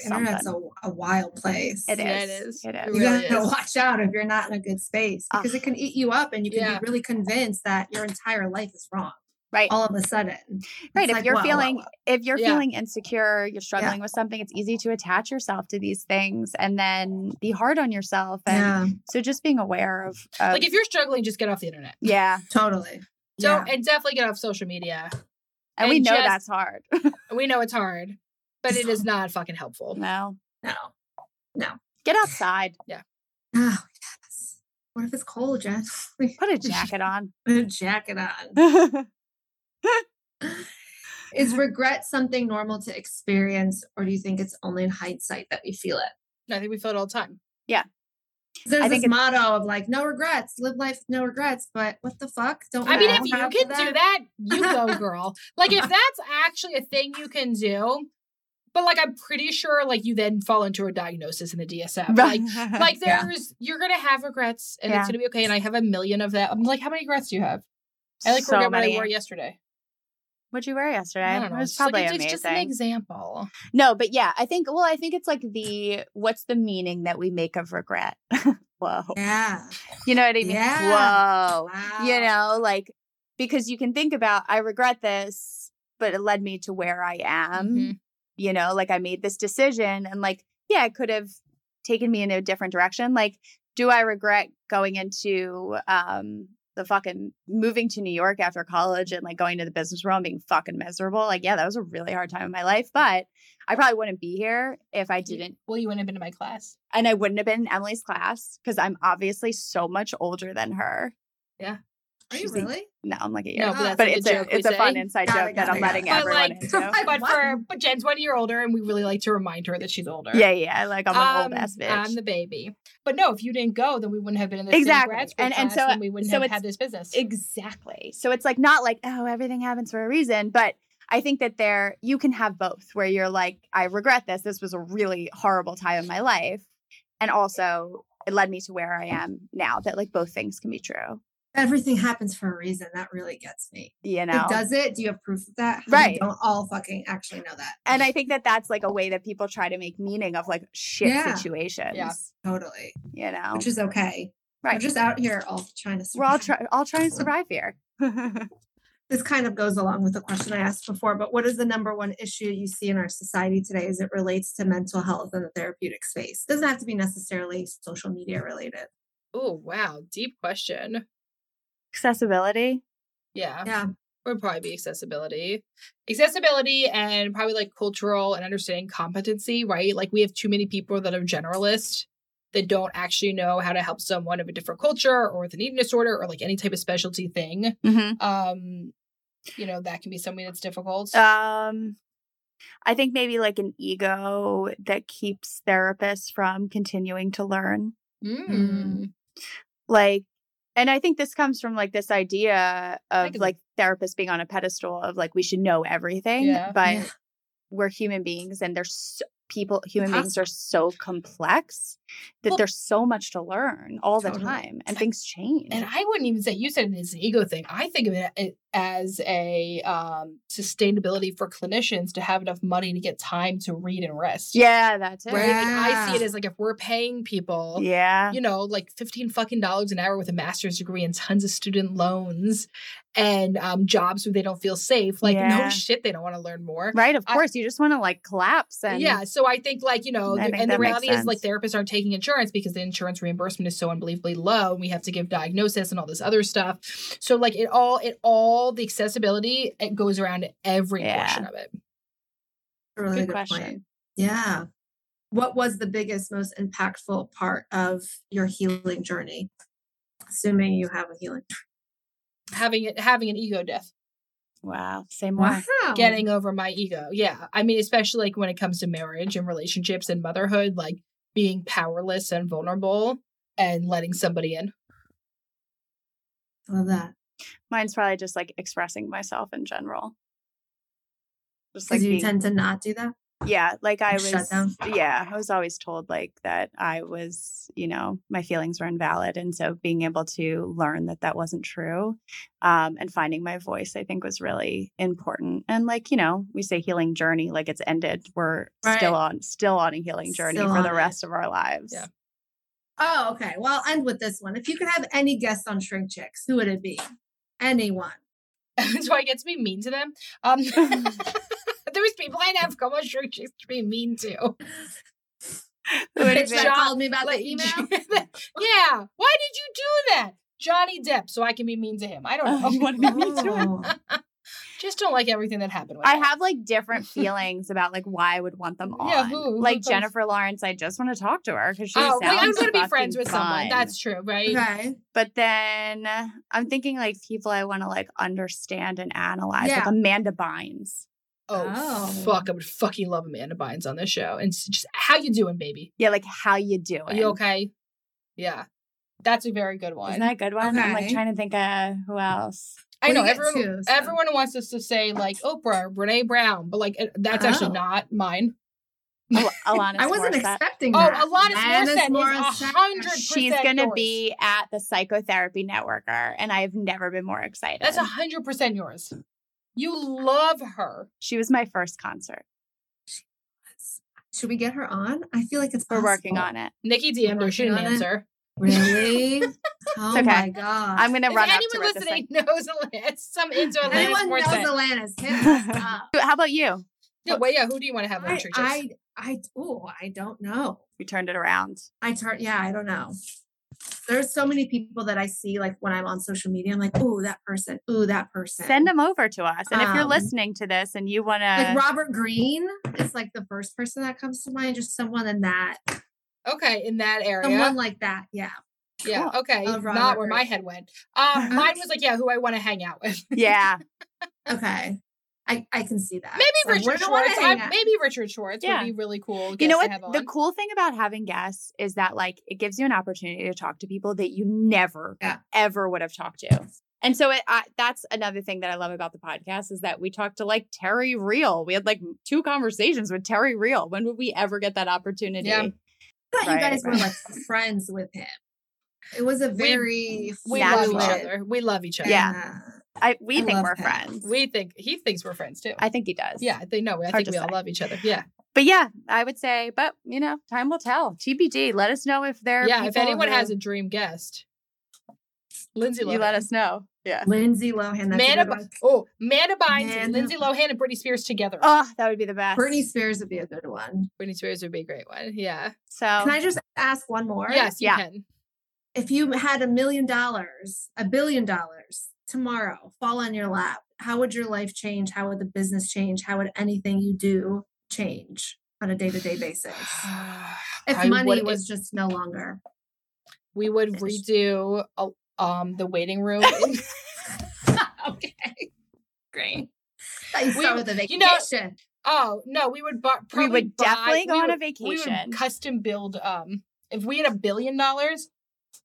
internet's a, a wild place.
it is
Yeah, it is.
it
It
is
You
really
gotta
is.
watch out if you're not in a good space because
Ah.
it can eat you up and you can
Yeah.
be really convinced that your entire life is wrong
right
all of a sudden.
right if
like,
you're
whoa, whoa,
feeling
whoa.
if you're
Yeah.
feeling insecure you're struggling with something it's easy to attach yourself to these things and then be hard on yourself and
Yeah,
so just being aware of, of
like if you're struggling, just get off the internet.
yeah
totally.
So
yeah.
and definitely get off social media.
and we know
just-
that's hard
We know it's hard, but it is [LAUGHS] not fucking helpful.
no
no. No.
Get outside Yeah.
Oh, yes. What if it's cold, Jen? [LAUGHS]
put a jacket on
Put a jacket on. [LAUGHS] Is regret something normal to experience, or do you think it's only in hindsight that we feel it?
I think we feel it all the time. Yeah.
There's
I
this
think it's-
motto of like, no regrets, live life, no regrets. But what the fuck? Don't
I mean, if you
have
can do that, you go, girl. Like, if that's actually a thing you can do, but like, I'm pretty sure, like, you then fall into a diagnosis in the DSM. Like, [LAUGHS] like
Yeah.
there's, you're gonna have regrets, and
Yeah.
it's gonna be okay. And I have a million of that. I'm like, how many regrets do you have? I like
so
regret what I
many.
wore yesterday.
What'd you wear yesterday?
I don't know.
It was
It's, like,
probably
it's,
amazing.
it's just an example.
no, but yeah, I think. Well, I think it's like the what's the meaning that we make of regret? [LAUGHS] Whoa,
Yeah.
you know what I mean?
Yeah.
Whoa,
Wow.
you know, like because you can think about I regret this, but it led me to where I am.
Mhm.
You know, like I made this decision, and like yeah, it could have taken me in a different direction. Like, do I regret going into um the fucking moving to New York after college and like going to the business world and being fucking miserable? Like, yeah, that was a really hard time in my life, but I probably wouldn't be here if I didn't
Well, you wouldn't have been in my class.
and I wouldn't have been in Emmalee's class because I'm obviously so much older than her.
Are you
She's like-
really?
No, I'm like a year.
No,
but
but that's
but
like
it's
a
a,
joke we
it's a fun
say.
inside
Got
joke
it,
that I'm
it,
letting
got it.
But,
everyone
like,
into. [LAUGHS]
But for but Jen's one year older, and we really like to remind her that she's older.
Yeah, yeah. Like I'm an old
Um,
ass bitch.
I'm the baby. But no, if you didn't go, then we wouldn't have been in this
Exactly.
grad
And- and
class,
so-
and we wouldn't
so
have had this business.
Exactly. So it's like not like, oh, everything happens for a reason, but I think that there you can have both where you're like, I regret this. This was a really horrible time in my life. And also it led me to where I am now. That like both things can be true.
Everything happens for a reason. That really gets me.
You know?
It does it? Do you have proof of that? 'Cause we
Right.
don't all fucking actually know that.
And I think that that's like a way that people try to make meaning of like shit
Yeah.
situations.
Yeah.
Totally.
You know?
Which is okay. We're
right.
just out here all trying to
We're all
survive.
try all trying to survive here. [LAUGHS]
this kind of goes along with the question I asked before, but what is the number one issue you see in our society today as it relates to mental health in the therapeutic space? doesn't have to be necessarily social media related.
oh wow, deep question.
Accessibility.
Yeah,
Yeah.
It would probably be accessibility, accessibility, and probably like cultural and understanding competency. Right, like we have too many people that are generalist that don't actually know how to help someone of a different culture or with an eating disorder or like any type of specialty thing.
Mm-hmm.
Um, you know that can be something that's difficult.
Um, I think maybe like an ego that keeps therapists from continuing to learn.
Mm.
Like, and I think this comes from like this idea of
can-
like therapists being on a pedestal of like we should know everything,
Yeah.
but
Yeah.
we're human beings and there's so, people human beings are so complex that
Well-
there's so much to learn all the
Totally.
time and things change.
And I wouldn't even say you said it as an ego thing. I think of it as a um, sustainability for clinicians to have enough money to get time to read and rest.
yeah, that's it.
Right? Like, I see it as like if we're paying people,
Yeah.
you know, like fifteen fucking dollars an hour with a master's degree and tons of student loans and um, jobs where they don't feel safe. Like
Yeah.
no shit, they don't want to learn more.
Right. Of
I-
course. you just want to like collapse and
yeah, so I think like you know,
I
the- and the reality is like therapists aren't taking taking insurance because the insurance reimbursement is so unbelievably low and we have to give diagnosis and all this other stuff. So like it all it all the accessibility it goes around every
Yeah.
portion of it.
Really
Good
good,
question.
point. Yeah. What was the biggest, most impactful part of your healing journey? Assuming you have a healing.
Having it having an ego death.
Wow. Same more.
Wow.
Getting over my ego. Yeah. I mean, especially like when it comes to marriage and relationships and motherhood, like being powerless and vulnerable and letting somebody in.
Love that.
Mine's probably just like expressing myself in general. Just like
you
being-
tend to not do that.
Yeah, like I
Like shut
was
down?
yeah, I was always told like that I was, you know, my feelings were invalid and so being able to learn that that wasn't true um and finding my voice I think was really important. And like, you know, we say healing journey like it's ended. We're still on still on a healing journey
Still
for the
on it.
rest of our lives.
Yeah.
Oh, okay. Well, I'll end with this one. If you could have any guest on Shrink Chicks, who would it be? Anyone. [LAUGHS]
That's why I get to be mean to them. Um, [LAUGHS] [LAUGHS] there was people I'd have come on sure just to be mean to.
Who would
Bitch
it be?
that
John-
called me about
Like,
the email. [LAUGHS]
yeah. Why did you do that? Johnny Depp, so I can be mean to him. I don't oh, know.
Oh, you wanna be mean to him?
Oh. [LAUGHS]
Just don't like everything that happened with
I
him.
have like different [LAUGHS] feelings about like why I would want them on.
Yeah, who- who
like
comes-
Jennifer Lawrence, I just want to talk to her because she
Oh,
sounds
like, I'm gonna be friends with someone.
fun.
That's true, right?
Okay.
But then I'm thinking like people I want to like understand and analyze, like Amanda Bynes.
Oh,
Oh.
fuck! I would fucking love Amanda Bynes on this show. And just how you doing, baby?
Yeah, like how you doing?
Are you okay? Yeah, that's a very good one.
Isn't that a good one? I'm like trying to think of who else.
I
Well,
know everyone.
two, so-
Everyone wants us to say like Oprah, or Brene Brown, but like it- that's actually
Oh.
not mine.
Al- Alanis [LAUGHS]
I wasn't
Morissette.
expecting
Oh,
that.
Alanis Morissette is
Morissette.
a hundred
She's gonna be at the Psychotherapy Networker, and I've never been more excited.
That's a hundred percent yours. You love her.
she was my first concert.
Should we get her on? I feel like it's
We're working
possible.
on it.
Nikki DM'd her. She
Working
didn't
on it.
answer.
Really? [LAUGHS] oh
okay.
my god!
I'm gonna
If
run up
anyone
to her. this
listening [LAUGHS] knows Alanis, some into Alanis
Anyone knows
Morissette.
Alanis? [LAUGHS] Hit us up.
thing. How about you?
Yeah, well, yeah. Who do you want to have on
I,
churches?
I, I, oh, I don't know.
We turned it around.
I turn, yeah, I don't know. There's so many people that I see, like when I'm on social media, I'm like, oh, that person, oh, that person.
Send them over to us. And if you're
Um,
listening to this and you want
Like
to,
Robert Green is like the first person that comes to mind. Just someone in that,
okay, in that area.
someone like that. Yeah.
yeah.
Cool.
Okay.
Of
Not where my head went. Um, mine [LAUGHS] was like, yeah, who I want to hang out with.
yeah, [LAUGHS]
Okay. I, I can see that.
Maybe
Someone
Richard Schwartz. I, maybe Richard Schwartz
Yeah.
would be really cool.
you
guest
know
to
what?
have
The cool thing about having guests is that like it gives you an opportunity to talk to people that you never
Yeah.
ever would have talked to. And so it, I, that's another thing that I love about the podcast is that we talked to like Terry Real. We had like two conversations with Terry Real. When would we ever get that opportunity?
Yeah.
I thought you
Right,
guys were like friends with him. It was a very
we love each other. We love each other.
Yeah. I we
I
think we're
him.
friends.
We think he thinks we're friends too.
I think he does.
yeah, they know. I
Hard
think
to
we all love each other. Yeah.
But yeah, I would say, but you know, time will tell. TBD. Let us know if there are
Yeah. If anyone
who-
has a dream guest, Lindsay Lohan.
you let us know. Yeah.
Lindsay Lohan. That's a good one.
oh, Manda Bynes, and Lindsay Lohan, and Britney Spears together.
Oh, that would be the best.
Britney Spears would be a good one.
Britney Spears would be a great one. Yeah.
So
Can I just ask one more?
Yes, you
Yeah.
can.
If you had a million dollars, a billion dollars tomorrow fall on your lap, how would your life change? How would the business change? How would anything you do change on a day to day basis? [SIGHS] If
I
money
would-
was just no longer.
we would
finished.
redo uh, um the waiting room. [LAUGHS]
okay. Great. Thought you
We-
start with a
you know-
vacation.
oh no, we would bu- probably
would
buy-
definitely go
we
on a
would- We would
vacation.
custom build. Um, if we had a billion dollars,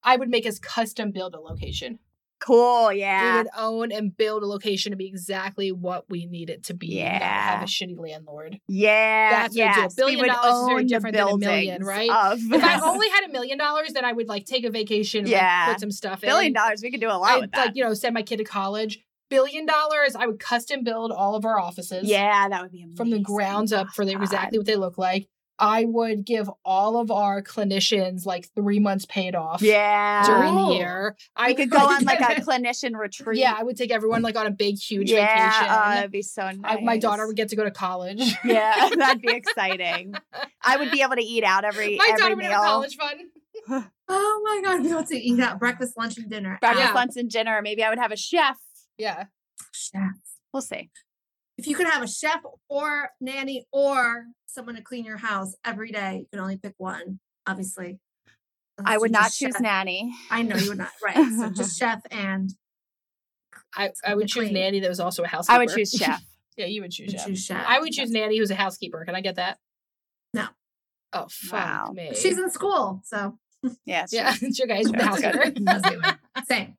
I would make us custom build a location.
Cool. Yeah.
We
Yeah.
would own and build a location to be exactly what we need it to be. Yeah. have a shitty landlord.
Yeah.
That's what we do. A billion
we
dollars is very different than a million, right?
Of
If I [LAUGHS] only had a million dollars, then I would like take a vacation. And,
Yeah.
like, put some stuff in.
billion dollars, we could do a lot
I'd
with that.
like you know send my kid to college. Billion dollars, I would custom build all of our offices.
yeah, that would be amazing.
from the grounds up for the, exactly what they look like. I would give all of our clinicians like three months paid off
Yeah.
during the
Oh.
year. I
I could go on like a [LAUGHS] clinician retreat.
Yeah, I would take everyone like on a big, huge
yeah,
vacation.
oh, that'd be so nice.
I, my daughter would get to go to college. [LAUGHS]
Yeah, [LAUGHS] that'd be exciting. I would be able to eat out every
my
every
daughter would
meal.
have college fun.
Oh my god, be able to eat out breakfast, lunch, and dinner.
Breakfast,
Yeah.
lunch, and dinner. Maybe I would have a chef.
Yeah.
Chef.
We'll see.
If you could have a chef or nanny or someone to clean your house every day, you can only pick one. Obviously,
I would not choose
chef.
nanny.
I know you would not. Right. So [LAUGHS] just chef and
I, I would choose
clean.
nanny that was also a housekeeper.
I would choose chef. [LAUGHS]
yeah, you would choose chef.
choose chef.
I would choose nanny who's a housekeeper. Can I get that?
No.
Oh fuck
Wow.
me.
She's in school, so
Yeah,
yeah,
true.
it's your guys with the
That's good.
housekeeper.
same.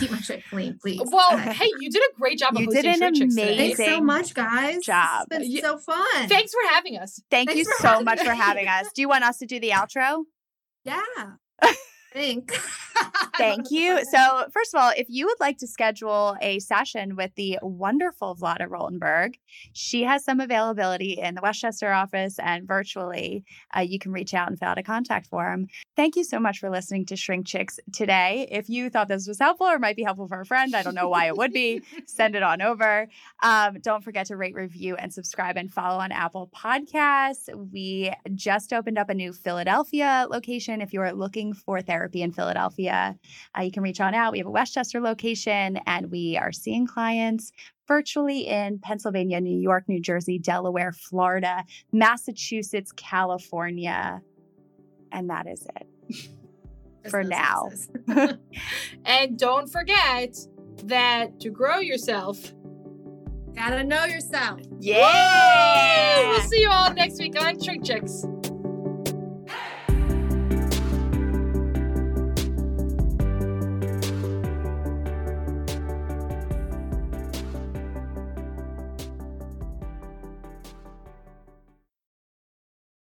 Keep my shit clean, please.
well,
Okay.
hey, you did a great job of
You
hosting
did an
Shrink Chicks today.
Thanks so much, guys.
job.
It's been
Yeah.
so fun.
Thanks for having us.
Thank
Thanks
you so
having
much for having us. Do you want us to do the outro?
Yeah. [LAUGHS] Think. [LAUGHS]
Thank you. So, first of all, if you would like to schedule a session with the wonderful Vlada Rultenberg, she has some availability in the Westchester office and virtually. Uh, you can reach out and fill out a contact form. Thank you so much for listening to Shrink Chicks today. If you thought this was helpful or might be helpful for a friend, I don't know why it would be, [LAUGHS] send it on over. Um, don't forget to rate, review, and subscribe and follow on Apple Podcasts. We just opened up a new Philadelphia location. If you are looking for therapy in Philadelphia, uh, you can reach on out. We have a Westchester location, and we are seeing clients virtually in Pennsylvania, New York, New Jersey, Delaware, Florida, Massachusetts, California. And that is it. [LAUGHS] for now. [LAUGHS]
And don't forget that to grow yourself.
Gotta know yourself.
Yay!
We'll
see you all next week on Shrink Chicks.